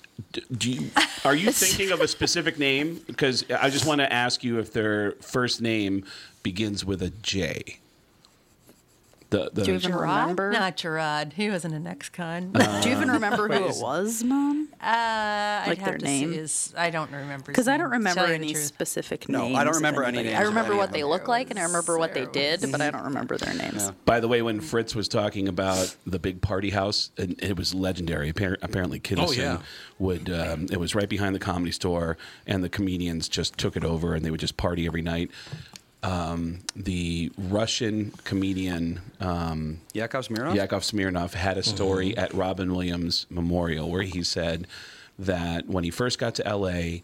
do you, are you thinking of a specific name? Because I just want to ask you if their first name begins with a J. The, the, Do you even Gerard? remember? Not Gerard. He wasn't an ex-con. Do you even remember who it was, Mom? Uh, I'd Like have their to name? See his, I don't remember. Because I don't remember tell you the any truth. specific No, I don't remember any names I remember what they them. look like and I remember what they did, was- but I don't remember their names. By the way, when Fritz was talking about the big party house, and it was legendary. Apparently, Kinison Oh, yeah. would. Um, it was right behind the comedy store, and the comedians just took it over, and they would just party every night. Um, the Russian comedian um, Yakov Smirnoff. Yakov Smirnoff had a story at Robin Williams Memorial where he said that when he first got to LA,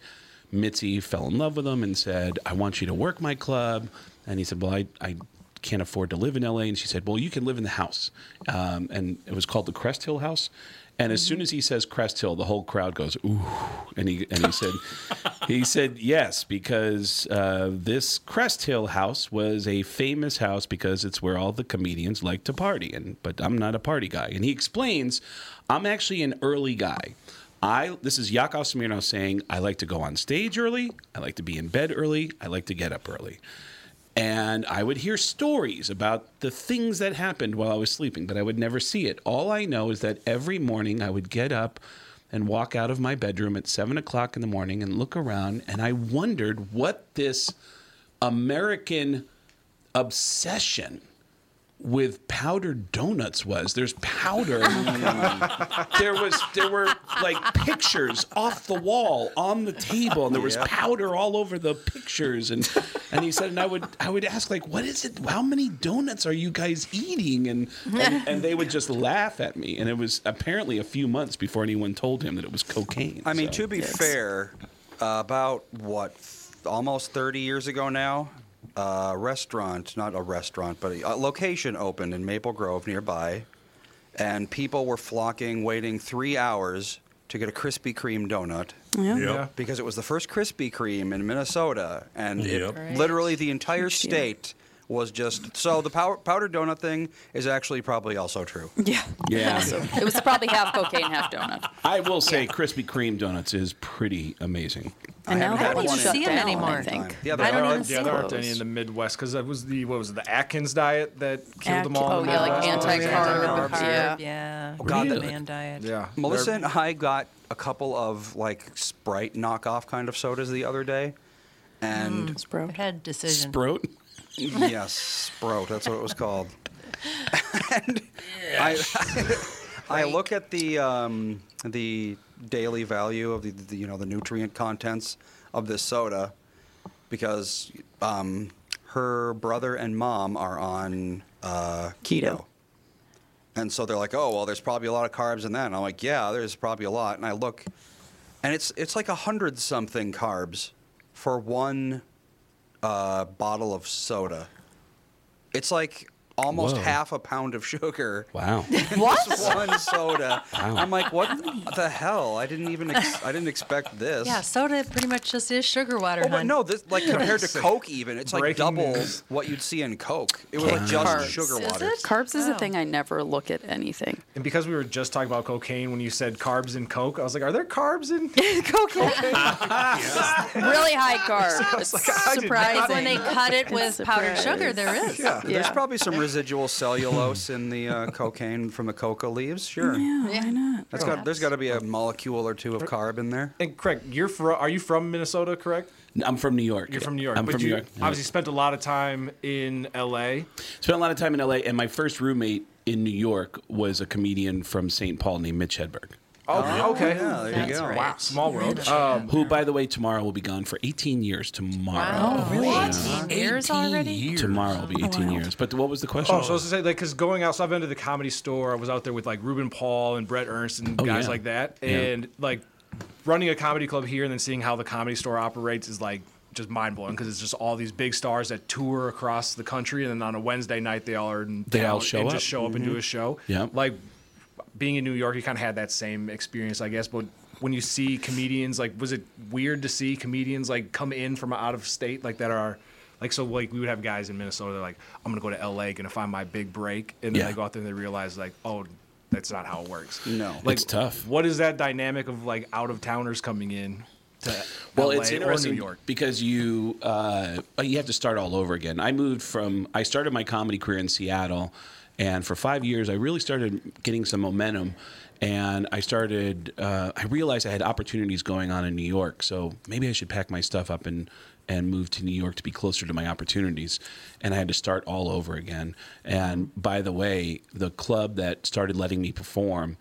Mitzi fell in love with him and said, I want you to work my club. And he said, Well, I, I can't afford to live in LA. And she said, Well, you can live in the house. Um, and it was called the Crest Hill House. And as soon as he says Crest Hill, the whole crowd goes, Ooh. And he, and he said, he said yes because uh, this Crest Hill house was a famous house because it's where all the comedians like to party. And but I'm not a party guy. And he explains, I'm actually an early guy. I this is Yakov Smirnoff saying I like to go on stage early. I like to be in bed early. I like to get up early. And I would hear stories about the things that happened while I was sleeping, but I would never see it. All I know is that every morning I would get up and walk out of my bedroom at seven o'clock in the morning and look around, and I wondered what this American obsession with powdered donuts was. There's powder. there was there were like pictures off the wall on the table, and there was Yeah. powder all over the pictures. And and he said, and I would I would ask like, what is it? How many donuts are you guys eating? And and, and they would just laugh at me. And it was apparently a few months before anyone told him that it was cocaine. I mean, So- to be fair, uh, about what, almost 30 years ago now, a restaurant, not a restaurant, but a, a location opened in Maple Grove nearby, and people were flocking, waiting three hours to get a Krispy Kreme donut. Yeah. Yep. Because it was the first Krispy Kreme in Minnesota, and Yep. Right. literally the entire Huge deal. state was just. So the pow- powdered donut thing is actually probably also true. Yeah. Yeah. So it was probably half cocaine, half donut. I will say Krispy Kreme donuts is pretty amazing. And now haven't that had one's one shut see 'em down, anymore. I think. Yeah, Yeah, there there, don't are, even see yeah, there aren't those. any in the Midwest because that was the what was it, the Atkins diet that killed Ac- them all. oh, the yeah, like anti-carb, yeah. yeah. Oh, God, the that- man diet. Yeah, Melissa and I got a couple of like Sprite knockoff kind of sodas the other day, and It's broke. Head decision. Sprout. Yes, Sprout. That's what it was called. and I, I look at the um, the daily value of the, the you know the nutrient contents of this soda because um, her brother and mom are on uh, keto. And so they're like, oh well, there's probably a lot of carbs in that. And I'm like, yeah, there's probably a lot. And I look, and it's it's like a hundred something carbs for one uh, bottle of soda. It's like almost Whoa. half a pound of sugar. Wow. in What? this one soda. Wow. I'm like, what the hell? I didn't even ex- I didn't expect this. Yeah, soda pretty much just is sugar water, Oh, but no, this like compared to Coke, even it's like double news. what you'd see in Coke. It was like just Carbs. sugar Is water. it? Carbs is Oh. a thing I never look at anything. And because we were just talking about cocaine when you said carbs in Coke, I was like, are there carbs in cocaine? really high carbs. It's like, I did not- surprising. when they cut it with powdered sugar, there is. Yeah, there's probably some residual cellulose in the uh, cocaine from the coca leaves. Sure, Yeah, why not? That's got, there's got to be a molecule or two of carb in there. And Craig, you're from? Are you from Minnesota? Correct. I'm from New York. You're from New York. I'm but from you New York. Obviously, spent a lot of time in L.A. Spent a lot of time in LA, and my first roommate in New York was a comedian from St. Paul named Mitch Hedberg. Oh, okay. Yeah, there you go. right. Wow, small world. Um, Who, by the way, tomorrow will be gone for 18 years. Tomorrow. Wow, really? Yeah. 18 years already? years. Tomorrow will be 18 years. But what was the question? Oh, so I was to say, like, because going out, so I've been to the comedy store. I was out there with like Ruben Paul and Brett Ernst and Oh, guys yeah. like that, Yeah. and like running a comedy club here and then seeing how the comedy store operates is like just mind blowing because it's just all these big stars that tour across the country, and then on a Wednesday night they all are in They all town show and up. just show up and do a show. Yeah. like being in New York, you kind of had that same experience, I guess, but. When you see comedians, like, was it weird to see comedians like come in from out of state, like that are like so like we would have guys in Minnesota they're like I'm gonna go to LA gonna find my big break and then Yeah. they go out there and they realize like oh that's not how it works No. like It's tough. what is that dynamic of like out of towners coming in to Well, LA it's interesting New York because you uh, you have to start all over again. I moved from I started my comedy career in Seattle, and for five years I really started getting some momentum, and I started uh, I realized I had opportunities going on in New York, so maybe I should pack my stuff up and and move to New York to be closer to my opportunities, and I had to start all over again. And by the way, the club that started letting me perform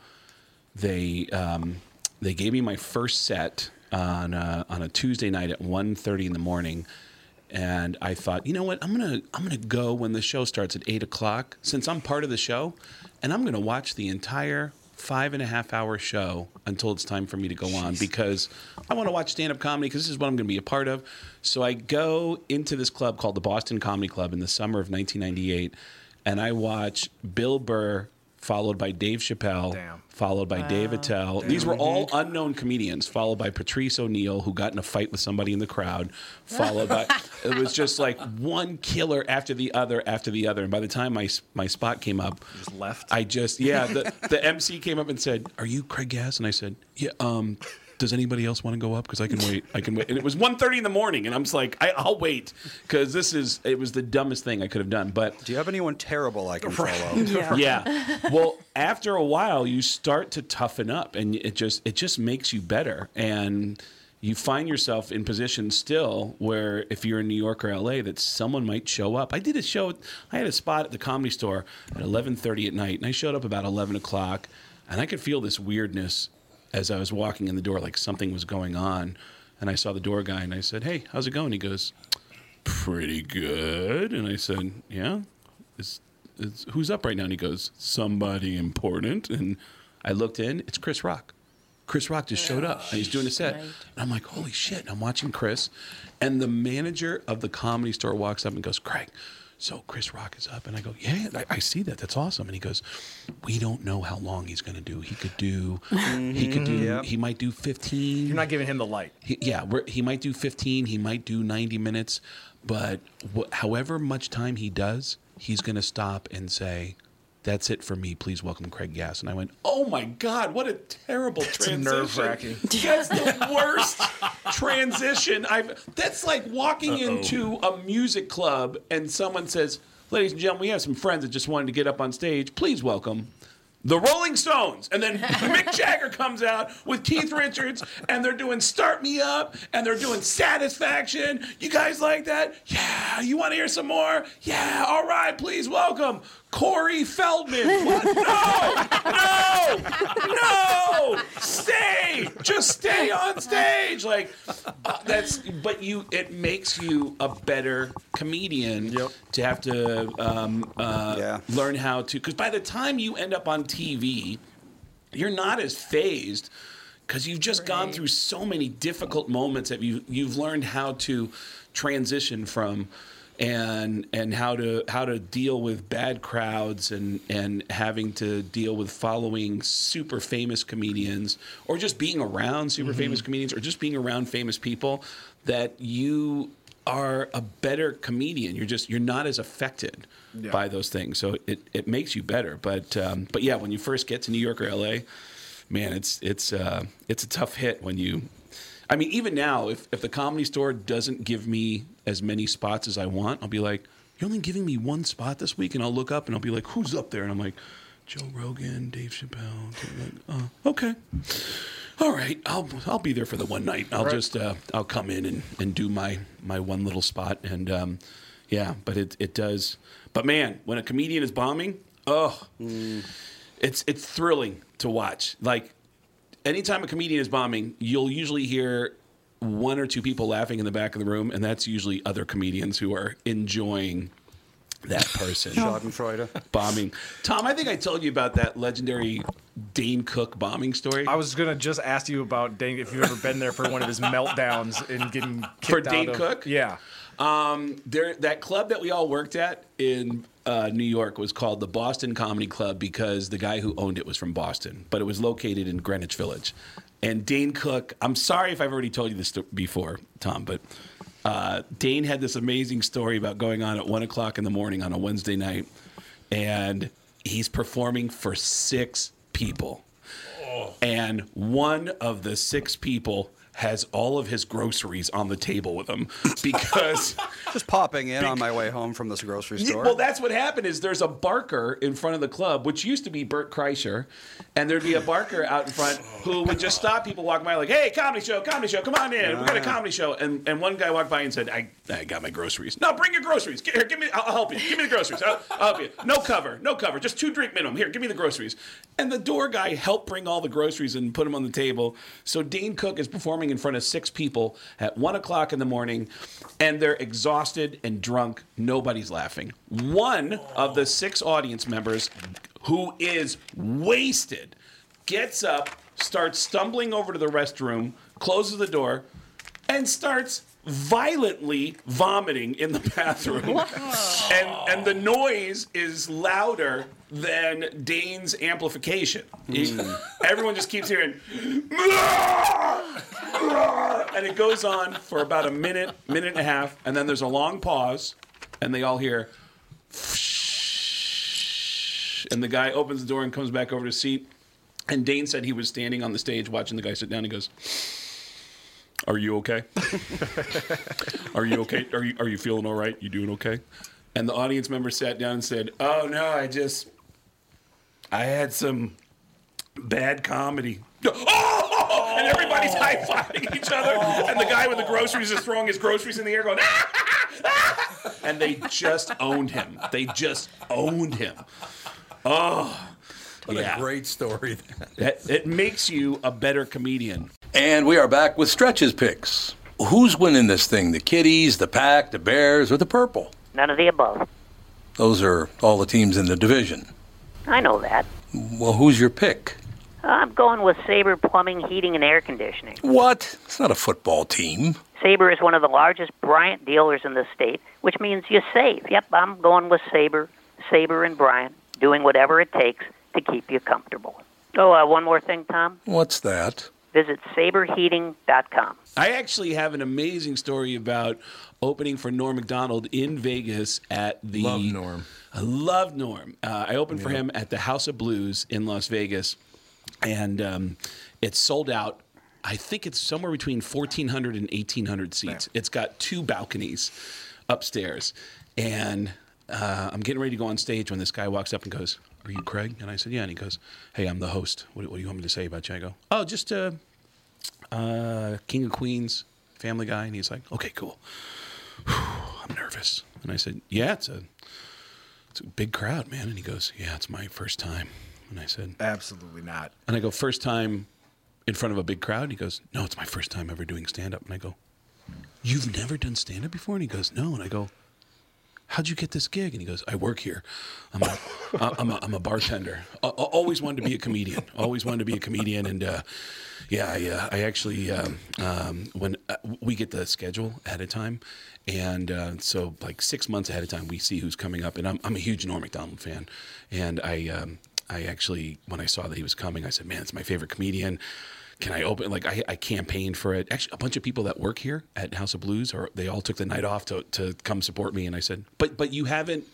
they um, they gave me my first set on a, on a Tuesday night at 1.30 in the morning, and I thought, you know what, I'm gonna I'm gonna go when the show starts at eight o'clock since I'm part of the show, and I'm gonna watch the entire five and a half hour show until it's time for me to go on because I want to watch stand up comedy because this is what I'm going to be a part of. So I go into this club called the Boston Comedy Club in the summer of 1998, and I watch Bill Burr followed by Dave Chappelle, followed by Dave Attell. These were all unknown comedians, followed by Patrice O'Neal, who got in a fight with somebody in the crowd, followed by it was just like one killer after the other after the other. And by the time my my spot came up, just left. I just yeah, the, the MC came up and said, "Are you Craig Gass?" And I said, "Yeah." Um, does anybody else want to go up? Because I can wait. I can wait. And it was 1.30 in the morning, and I'm just like, I, I'll wait because this is. It was the dumbest thing I could have done. But do you have anyone terrible I can follow? yeah. Well, after a while, you start to toughen up, and it just it just makes you better, and you find yourself in positions still where if you're in New York or LA, that someone might show up. I did a show. I had a spot at the Comedy Store at 11:30 at night, and I showed up about 11 o'clock, and I could feel this weirdness as I was walking in the door, like something was going on. And I saw the door guy, and I said, "Hey, how's it going?" He goes, "Pretty good." And I said, "Yeah." Is, is, who's up right now? And he goes, somebody important. And I looked in, it's Chris Rock. Chris Rock just showed up and he's doing a set. And I'm like, holy shit. And I'm watching Chris. And the manager of the comedy store walks up and goes, Craig, so Chris Rock is up. And I go, yeah, I, I see that. That's awesome. And he goes, we don't know how long he's going to do. He could do, he could do, Yep. he might do 15. You're not giving him the light. He, yeah, we're, he might do 15, he might do 90 minutes, but wh- however much time he does, he's going to stop and say, that's it for me. Please welcome Craig Gass. And I went, oh my God, what a terrible transition. nerve-wracking. That's the worst transition I've. That's like walking Uh-oh. into a music club and someone says, ladies and gentlemen, we have some friends that just wanted to get up on stage. Please welcome the Rolling Stones. And then Mick Jagger comes out with Keith Richards and they're doing Start Me Up and they're doing Satisfaction. You guys like that? Yeah. You want to hear some more? Yeah. All right. Please welcome Corey Feldman. What? No. No. No. Stay. Just stay on stage. Like uh, that's but you it makes you a better comedian to have to um, uh, learn how to because by the time you end up on TV, you're not as phased because you've just gone through so many difficult moments that you you've learned how to transition from and and how to how to deal with bad crowds and and having to deal with following super famous comedians or just being around super Mm-hmm. famous comedians or just being around famous people that you are a better comedian you're just you're not as affected Yeah. by those things so it, it makes you better but um, but yeah when you first get to New York or LA man it's it's uh, it's a tough hit when you I mean, even now, if, if the comedy store doesn't give me as many spots as I want, I'll be like, you're only giving me one spot this week? And I'll look up and I'll be like, who's up there? And I'm like, Joe Rogan, Dave Chappelle. Uh, okay. All right, I'll I'll be there for the one night. I'll Right. just uh, I'll come in and, and do my my one little spot and um, yeah, but it it does. But man, when a comedian is bombing, oh, it's it's thrilling to watch. Like anytime a comedian is bombing, you'll usually hear one or two people laughing in the back of the room, and that's usually other comedians who are enjoying that person. Schadenfreude. bombing. Tom, I think I told you about that legendary Dane Cook bombing story. I was gonna just ask you about Dane if you've ever been there for one of his meltdowns and getting kicked For out Dane of- Cook? Yeah. Um, there, that club that we all worked at in uh, New York was called the Boston Comedy Club because the guy who owned it was from Boston, but it was located in Greenwich Village. And Dane Cook, I'm sorry if I've already told you this before, Tom, but uh, Dane had this amazing story about going on at one o'clock in the morning on a Wednesday night, and he's performing for six people. And one of the six people has all of his groceries on the table with him because Just popping in on my way home from this grocery Yeah, store. well, that's what happened. Is there's a barker in front of the club, which used to be Bert Kreischer, and there'd be a barker out in front who would just stop people walking by, like, "Hey, comedy show, comedy show, come on in, we got a comedy show." And and one guy walked by and said, "I, I got my groceries. No, bring your groceries. Get, here, give me. I'll, help you. Give me the groceries. I'll, I'll help you. No cover, no cover, just two drink minimum. Here, give me the groceries." And the door guy helped bring all the groceries and put them on the table. So Dane Cook is performing in front of six people at one o'clock in the morning, and they're exhausted and drunk. Nobody's laughing. One of the six audience members, who is wasted, gets up, starts stumbling over to the restroom, closes the door, and starts violently vomiting in the bathroom. and and the noise is louder than Dane's amplification. He- everyone just keeps hearing and it goes on for about a minute, minute and a half, and then there's a long pause, and they all hear and the guy opens the door and comes back over to his seat. And Dane said he was standing on the stage watching the guy sit down. He goes, "Are you okay? are you okay? Are you are you feeling all right? You doing okay?" And the audience member sat down and said, "Oh no, I just I had some bad comedy." Oh! And everybody's high fiving each other, and the guy with the groceries is throwing his groceries in the air, going, "Ah!" and they just owned him. They just owned him. Oh, What yeah. a great story. That, it makes you a better comedian. And we are back with stretches picks. Who's winning this thing? The Kitties, the Pack, the Bears, or the Purple? None of the above. Those are all the teams in the division. I know that. Well, who's your pick? I'm going with Sabre Plumbing, Heating, and Air Conditioning. What? It's not a football team. Sabre is one of the largest Bryant dealers in the state, which means you save. Yep, I'm going with Sabre, Sabre and Bryant, doing whatever it takes to keep you comfortable. Oh, uh, one more thing, Tom. What's that? Visit saberheating.com. I actually have an amazing story about opening for Norm Macdonald in Vegas at the. Love Norm. I love Norm. Uh, I opened for him at the House of Blues in Las Vegas, and um, it's sold out. I think it's somewhere between 1,400 and 1,800 seats. It's got two balconies upstairs. And uh, I'm getting ready to go on stage when this guy walks up and goes, Are you Craig? And I said, Yeah. And he goes, Hey, I'm the host. What, what do you want me to say about you? I go, Oh, just uh, uh, King of Queens, Family Guy. And he's like, Okay, cool. I'm nervous. And I said, Yeah, it's a, it's a big crowd, man. And he goes, Yeah, it's my first time. And I said, Absolutely not. and I go, first time in front of a big crowd? He goes, no, it's my first time ever doing stand up. And I go, you've never done stand up before? And he goes, no. And I go, how'd you get this gig? And he goes, I work here. I'm a, I'm a, I'm a bartender. I, I always wanted to be a comedian. Always wanted to be a comedian. And uh, yeah, I, uh, I actually, um, um, when uh, we get the schedule ahead of time, and uh, so like six months ahead of time, we see who's coming up. And I'm, I'm a huge Norm Macdonald fan. And I, um, I actually, when I saw that he was coming, I said, man, it's my favorite comedian. Can I open? Like I, I campaigned for it. Actually, a bunch of people that work here at House of Blues, or they all took the night off to, to come support me. And I said, but but you haven't,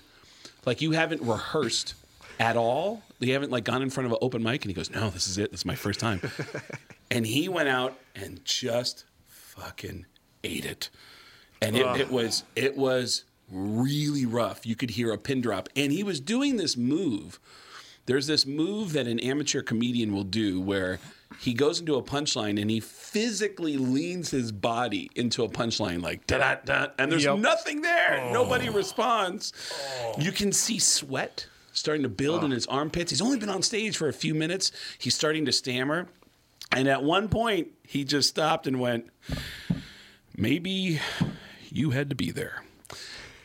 like you haven't rehearsed at all. You haven't like gone in front of an open mic. And he goes, no, this is it. This is my first time. and he went out and just fucking ate it. And it, it was it was really rough. You could hear a pin drop. And he was doing this move. There's this move that an amateur comedian will do where he goes into a punchline and he physically leans his body into a punchline like da da da, and there's Yep. nothing there. Oh. Nobody oh. responds. You can see sweat starting to build in his armpits. He's only been on stage for a few minutes. He's starting to stammer. And at one point, he just stopped and went, Maybe you had to be there.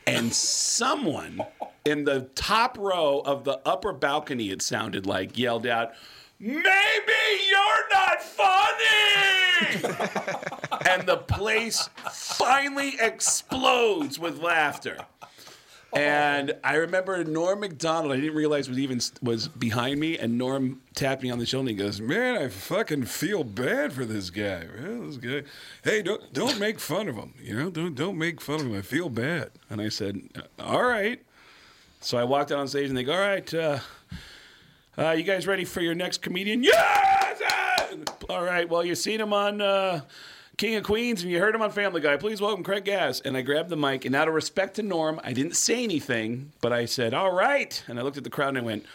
And someone in the top row of the upper balcony, it sounded like, yelled out, Maybe you're not funny! and the place finally explodes with laughter. And I remember Norm Macdonald. I didn't realize was even was behind me, and Norm tapped me on the shoulder and he goes, "Man, I fucking feel bad for this guy. This guy. Hey, don't don't make fun of him. You know, don't don't make fun of him. I feel bad." And I said, "All right." So I walked out on stage, and they go, "All right, uh, uh, you guys ready for your next comedian?" Yes. ah!" All right. Well, you've seen him on. Uh, King of Queens, and you heard him on Family Guy. Please welcome Craig Gass. And I grabbed the mic, and out of respect to Norm, I didn't say anything, but I said, "All right." And I looked at the crowd and I went,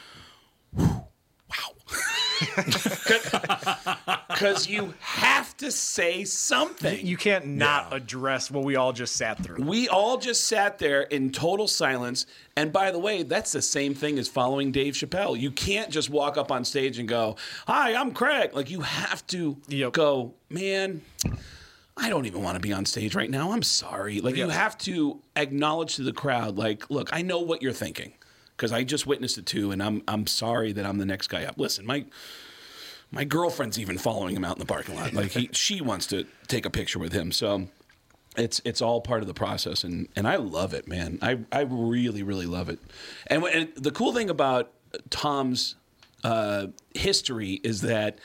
Because you have to say something. You can't not address what we all just sat through. We all just sat there in total silence. And by the way, that's the same thing as following Dave Chappelle. You can't just walk up on stage and go, Hi, I'm Craig. Like, you have to go, Man, I don't even want to be on stage right now. I'm sorry. Like, you have to acknowledge to the crowd, like, Look, I know what you're thinking because I just witnessed it too. And I'm, I'm sorry that I'm the next guy up. Listen, my My girlfriend's even following him out in the parking lot. Like he, she wants to take a picture with him. So it's it's all part of the process, and and I love it, man. I I really really love it. And, and the cool thing about Tom's uh, history is that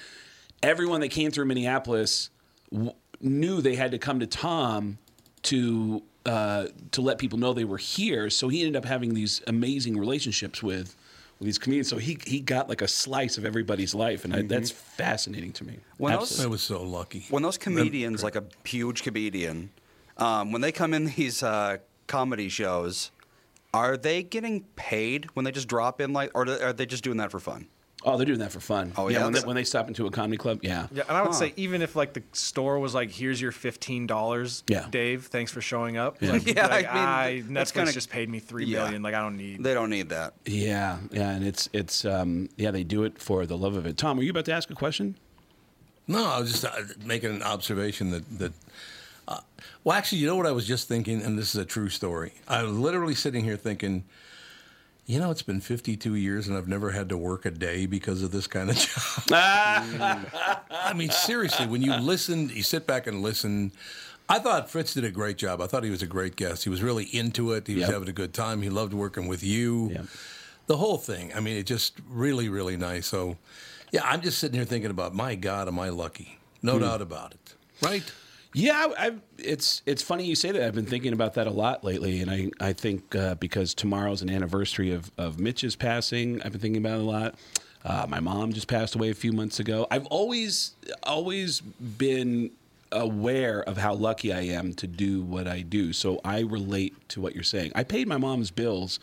everyone that came through Minneapolis w- knew they had to come to Tom to uh, to let people know they were here. So he ended up having these amazing relationships with with these comedians. So he he got like a slice of everybody's life, and I, that's fascinating to me. When those- I was so lucky. When those comedians, like a huge comedian, um, when they come in these uh, comedy shows, are they getting paid when they just drop in, like, or are they just doing that for fun? Oh, they're doing that for fun. Oh, yeah? when, they, when they stop into a comedy club, yeah. Yeah, and I would Huh. say even if like the store was like, "Here's your fifteen dollars, Yeah. Dave. Thanks for showing up." Yeah. Like, Yeah, like, I mean, "Ah, that's Netflix kinda- just paid me three Yeah. million. Like I don't need. They don't need that. Yeah, yeah, and it's it's um yeah they do it for the love of it. Tom, were you about to ask a question? No, I was just uh, making an observation that that. Uh, well, actually, you know what I was just thinking, and this is a true story. I was literally sitting here thinking, you know, it's been 52 years, and I've never had to work a day because of this kind of job. I mean, seriously, when you listen, you sit back and listen. I thought Fritz did a great job. I thought he was a great guest. He was really into it. He was Yep. having a good time. He loved working with you. Yep. The whole thing. I mean, it just really, really nice. So, yeah, I'm just sitting here thinking about, my God, am I lucky? No Hmm. doubt about it. Right? Yeah, I, it's it's funny you say that. I've been thinking about that a lot lately, and I I think uh, because tomorrow's an anniversary of of Mitch's passing, I've been thinking about it a lot. Uh, my mom just passed away a few months ago. I've always always been aware of how lucky I am to do what I do, so I relate to what you're saying. I paid my mom's bills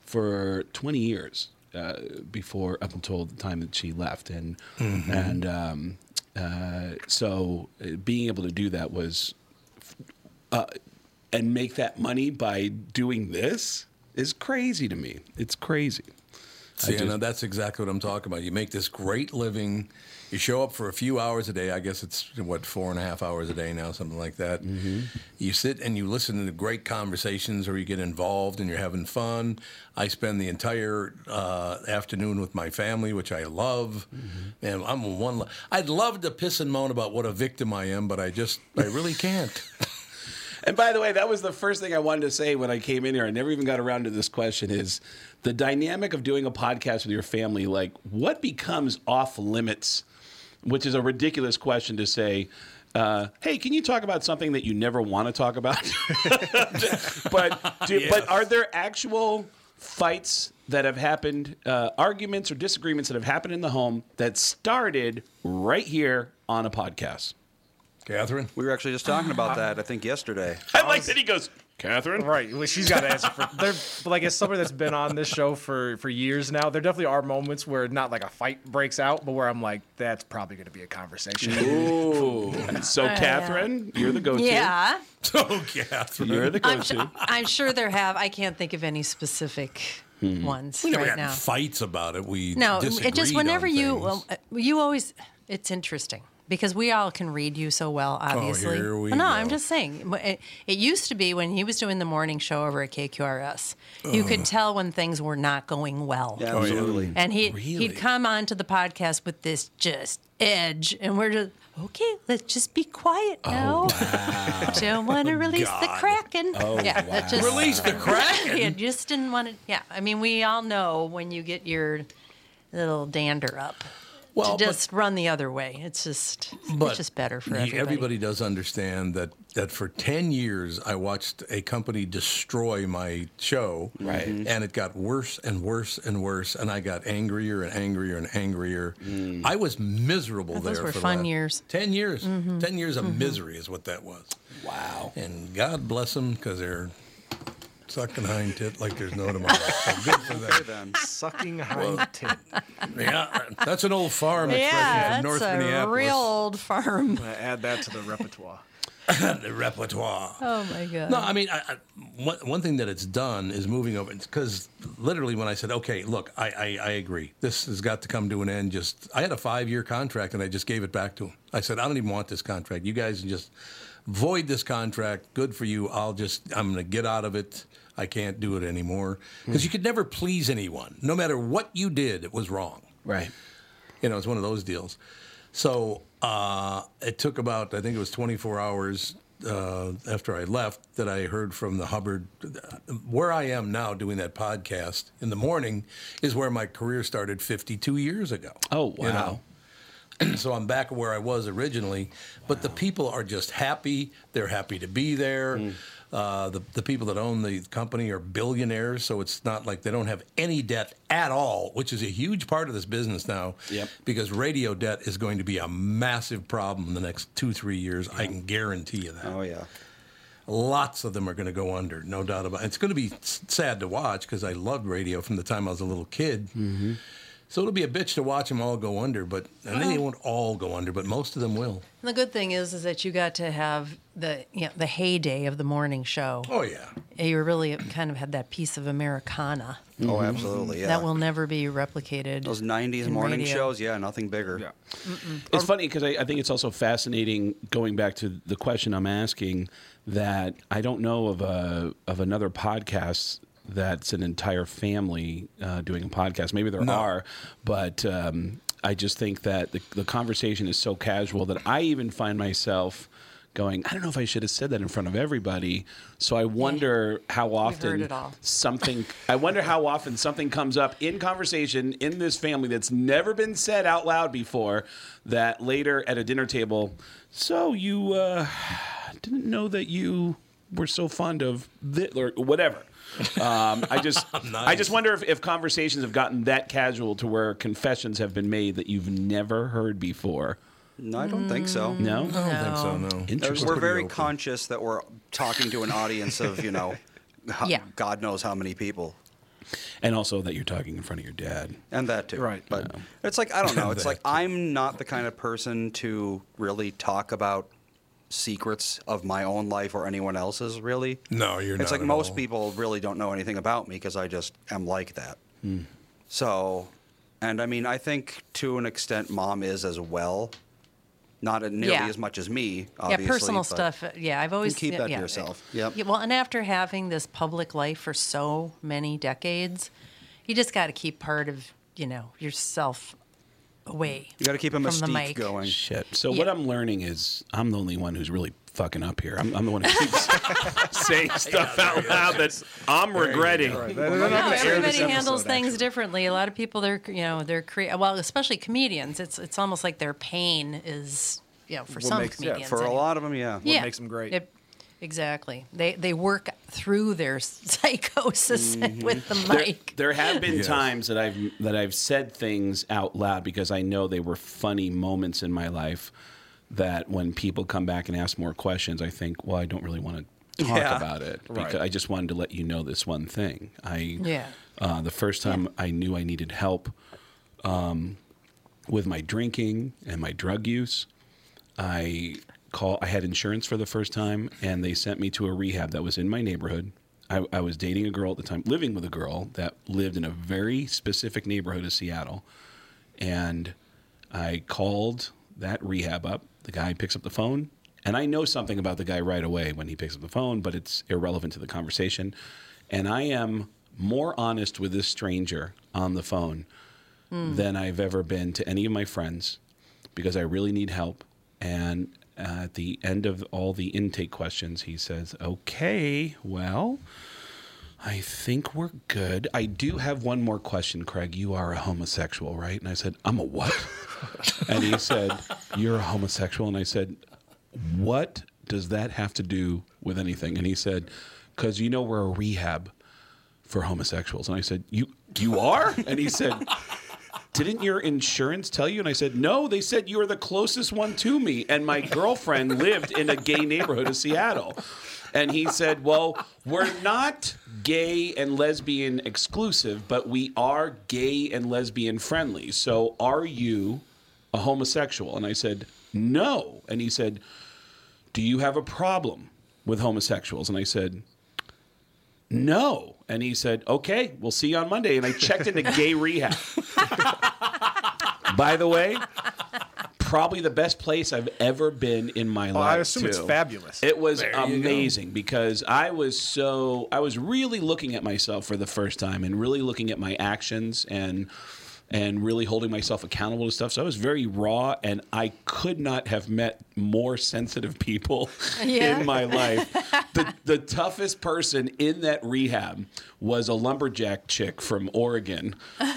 for 20 years uh, before up until the time that she left, and Mhm. and um, uh, so uh, being able to do that was uh, and make that money by doing this is crazy to me. It's crazy. I See, just- and that's exactly what I'm talking about. You make this great living. You show up for a few hours a day. I guess it's what four and a half hours a day now, something like that. Mm-hmm. You sit and you listen to great conversations, or you get involved and you're having fun. I spend the entire uh, afternoon with my family, which I love. Mm-hmm. And I'm one. I'd love to piss and moan about what a victim I am, but I just, I really can't. And by the way, that was the first thing I wanted to say when I came in here. I never even got around to this question is the dynamic of doing a podcast with your family, like what becomes off limits, which is a ridiculous question to say. Uh, hey, can you talk about something that you never want to talk about? but do, but are there actual fights that have happened, uh, arguments or disagreements that have happened in the home that started right here on a podcast? Catherine? We were actually just talking about that, I think, yesterday. I like that he goes, Catherine. Right. Well, she's got to answer for. There, but like as somebody that's been on this show for for years now, there definitely are moments where not like a fight breaks out, but where I'm like, that's probably going to be a conversation. Ooh. So, Uh, Catherine, you're the go-to. Yeah. So, Catherine. You're the I'm, go-to. su- I'm sure there have. I can't think of any specific Hmm. ones We never right got now. fights about it. We No, it just whenever you well, uh, you always it's interesting because we all can read you so well. Oh, obviously, here we Well, no, I'm just saying. It, it used to be when he was doing the morning show over at KQRS, you could tell when things were not going well. Yeah, oh, absolutely. And he Really? he'd come onto the podcast with this just edge, and we're just okay. Let's just be quiet oh, now. Don't want to release the God. kraken. Oh, yeah, that just Release the kraken? you just didn't want to. Yeah, I mean, we all know when you get your little dander up Well, to but- just run the other way. It's just But it's just better for everybody. everybody does understand that that for 10 years I watched a company destroy my show. Right. Mhm. And it got worse and worse and worse. And I got angrier and angrier and angrier. I was miserable Those there. were for fun years. 10 years. Mhm. 10 years of Mhm. misery is what that was. Wow. And God bless them because they're sucking hind tit like there's no tomorrow. So good for them. then. Sucking hind tit. Yeah, that's an old farm expression yeah, from North that's a Minneapolis. real old farm. I add that to the repertoire. the repertoire. Oh my god. No, I mean, I, I, one, one thing that it's done is moving over because literally when I said, okay, look, I, I, I agree, this has got to come to an end. Just I had a five year contract and I just gave it back to him. I said, I don't even want this contract. You guys just void this contract. Good for you. I'll just I'm going to get out of it. I can't do it anymore because you could never please anyone. No matter what you did, it was wrong. Right. You know, it's one of those deals. So uh, it took about, I think it was 24 hours uh, after I left that I heard from the Hubbard. Where I am now doing that podcast in the morning is where my career started 52 years ago. Oh, you know? so I'm back where I was originally. But the people are just happy. They're happy to be there. Hmm. Uh, the, the people that own the company are billionaires, so it's not like they don't have any debt at all, which is a huge part of this business now. Yep. Because radio debt is going to be a massive problem in the next two, three years. I can guarantee you that. Oh yeah. Lots of them are going to go under, no doubt about it. It's going to be sad to watch because I loved radio from the time I was a little kid. Mm-hmm. So it'll be a bitch to watch them all go under, but and they won't all go under, but most of them will. And the good thing is, is that you got to have the you know, the heyday of the morning show. Oh yeah. You really kind of had that piece of Americana. Oh, mm-hmm. absolutely. Yeah. That will never be replicated. Those '90s morning radio. shows, yeah, nothing bigger. Yeah. It's funny because I, I think it's also fascinating going back to the question I'm asking that I don't know of a of another podcast that's an entire family uh, doing a podcast. Maybe there No. are, but um, I just think that the, the conversation is so casual that I even find myself going, I don't know if I should have said that in front of everybody. So I wonder how often something I wonder how often something comes up in conversation in this family that's never been said out loud before that later at a dinner table so you uh, didn't know that you were so fond of this or whatever um, I just I just wonder if, if conversations have gotten that casual to where confessions have been made that you've never heard before. No, I don't think so. No, I don't think so. No. Interesting. We're very conscious that we're talking to an audience of, you know, Yeah. God knows how many people. and also that you're talking in front of your dad. And that too. Right. But it's like, I don't know. It's That like, I'm not the kind of person to really talk about secrets of my own life or anyone else's, really. No, you're not. It's like at most all. people really don't know anything about me because I just am like that. So, and I mean, I think to an extent, mom is as well. Not nearly Yeah. as much as me, obviously. yeah, personal but stuff. uh, Yeah, I've always keep yeah, that to yeah. yourself. Yep. Yeah, well, and after having this public life for so many decades, you just got to keep part of you know yourself away. You got to keep a from the mystique mic. going. Shit. So Yeah. what I'm learning is I'm the only one who's really fucking up here. I'm, I'm the one who keeps saying stuff out loud that I'm regretting. Right. They're No, everybody handles episode, things actually. differently. A lot of people, they're you know they're crea- well, especially comedians. It's it's almost like their pain is you know for What some makes- yeah, comedians. For a lot of them, yeah. What yeah, them great. It- exactly. They they work through their psychosis Mm-hmm. with the mic. there have been Yes. times that I've that I've said things out loud because I know they were funny moments in my life. That when people come back and ask more questions, I think, well, I don't really want to talk Yeah. about it because Right. I just wanted to let you know this one thing. I Yeah. uh, the first time I knew I needed help um, with my drinking and my drug use, I call. I had insurance for the first time, and they sent me to a rehab that was in my neighborhood. I, I was dating a girl at the time, living with a girl that lived in a very specific neighborhood of Seattle, and I called that rehab up. The guy picks up the phone, and I know something about the guy right away when he picks up the phone, but it's irrelevant to the conversation. And I am more honest with this stranger on the phone hmm. than I've ever been to any of my friends because I really need help. And uh, at the end of all the intake questions, he says, Okay, well, I think we're good. I do have one more question, Craig. You are a homosexual, right? And I said, I'm a what? and he said, You're a homosexual. And I said, What does that have to do with anything? And he said, Because you know we're a rehab for homosexuals. And I said, You you are? And he said, Didn't your insurance tell you? And I said, No, they said you are the closest one to me. And my girlfriend lived in a gay neighborhood of Seattle. And he said, Well, we're not gay and lesbian exclusive, but we are gay and lesbian friendly. So are you a homosexual? And I said, No. And he said, Do you have a problem with homosexuals? And I said, No. And he said, Okay, we'll see you on Monday. And I checked into gay rehab. By the way, probably the best place I've ever been in my Oh, life. I assume it's fabulous. It was There you amazing because I was so I was really looking at myself for the first time and really looking at my actions and and really holding myself accountable to stuff. So I was very raw, and I could not have met more sensitive people Yeah. in my life. The, the toughest person in that rehab was a lumberjack chick from Oregon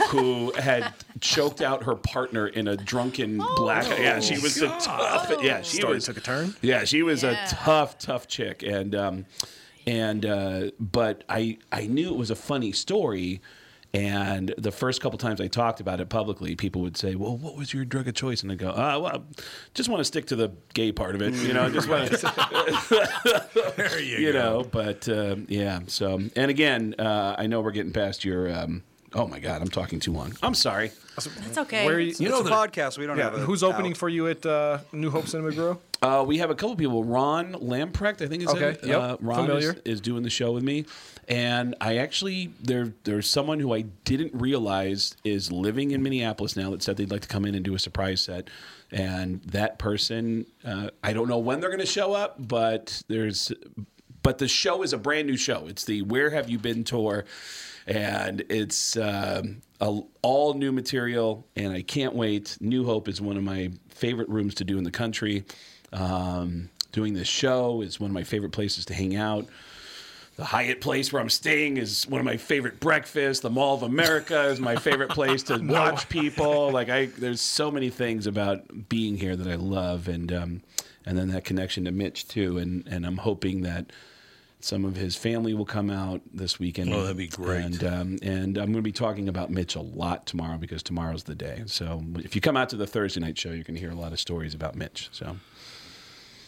who had choked out her partner in a drunken black. Yeah, she was a tough. Yeah, she Story was took a turn. Yeah, she was Yeah. a tough, tough chick, and um, and uh, but I I knew it was a funny story. And the first couple times I talked about it publicly, people would say, "Well, what was your drug of choice?" And I go, "Ah, well, just want to stick to the gay part of it, you know. Just want to, there you, you go. know." But um, yeah, so and again, uh, I know we're getting past your. Um, oh my God, I'm talking too long. I'm sorry. It's okay. Where It's, it's a podcast. We don't yeah, have a who's opening out. for you at uh, New Hope Cinema Grill? Uh, we have a couple people. Ron Lamprecht, I think is Okay, it. yep, Uh, Ron familiar. Is, is doing the show with me, and I actually there there's someone who I didn't realize is living in Minneapolis now that said they'd like to come in and do a surprise set, and that person uh, I don't know when they're going to show up, but there's but the show is a brand new show. It's the Where Have You Been tour, and it's um, a, all new material, and I can't wait. New Hope is one of my favorite rooms to do in the country. Um, doing this show is one of my favorite places to hang out. The Hyatt place where I'm staying is one of my favorite breakfasts. The Mall of America is my favorite place to watch people. Like I, there's so many things about being here that I love, and um, and then that connection to Mitch too. And and I'm hoping that some of his family will come out this weekend. Oh, that'd be great. And um, and I'm going to be talking about Mitch a lot tomorrow because tomorrow's the day. So if you come out to the Thursday night show, you can hear a lot of stories about Mitch. So.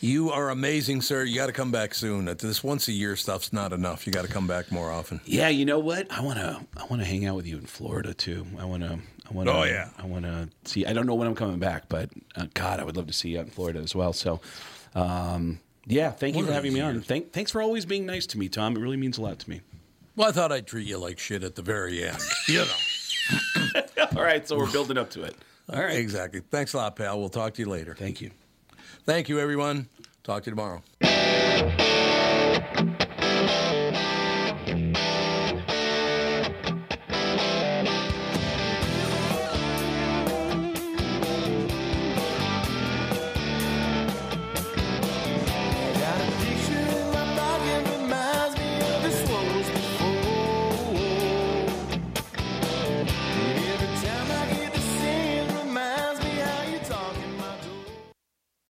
You are amazing, sir. You got to come back soon. This once a year stuff's not enough. You got to come back more often. Yeah, you know what? I want to I want to hang out with you in Florida too. I want to I want to Oh, yeah. I want to see I don't know when I'm coming back, but uh, god, I would love to see you out in Florida as well. So um, yeah, thank you One for of having me on. Thank, thanks for always being nice to me, Tom. It really means a lot to me. Well, I thought I'd treat you like shit at the very end. You know. All right, so we're building up to it. All right. Exactly. Thanks a lot, pal. We'll talk to you later. Thank you. Thank you, everyone. Talk to you tomorrow.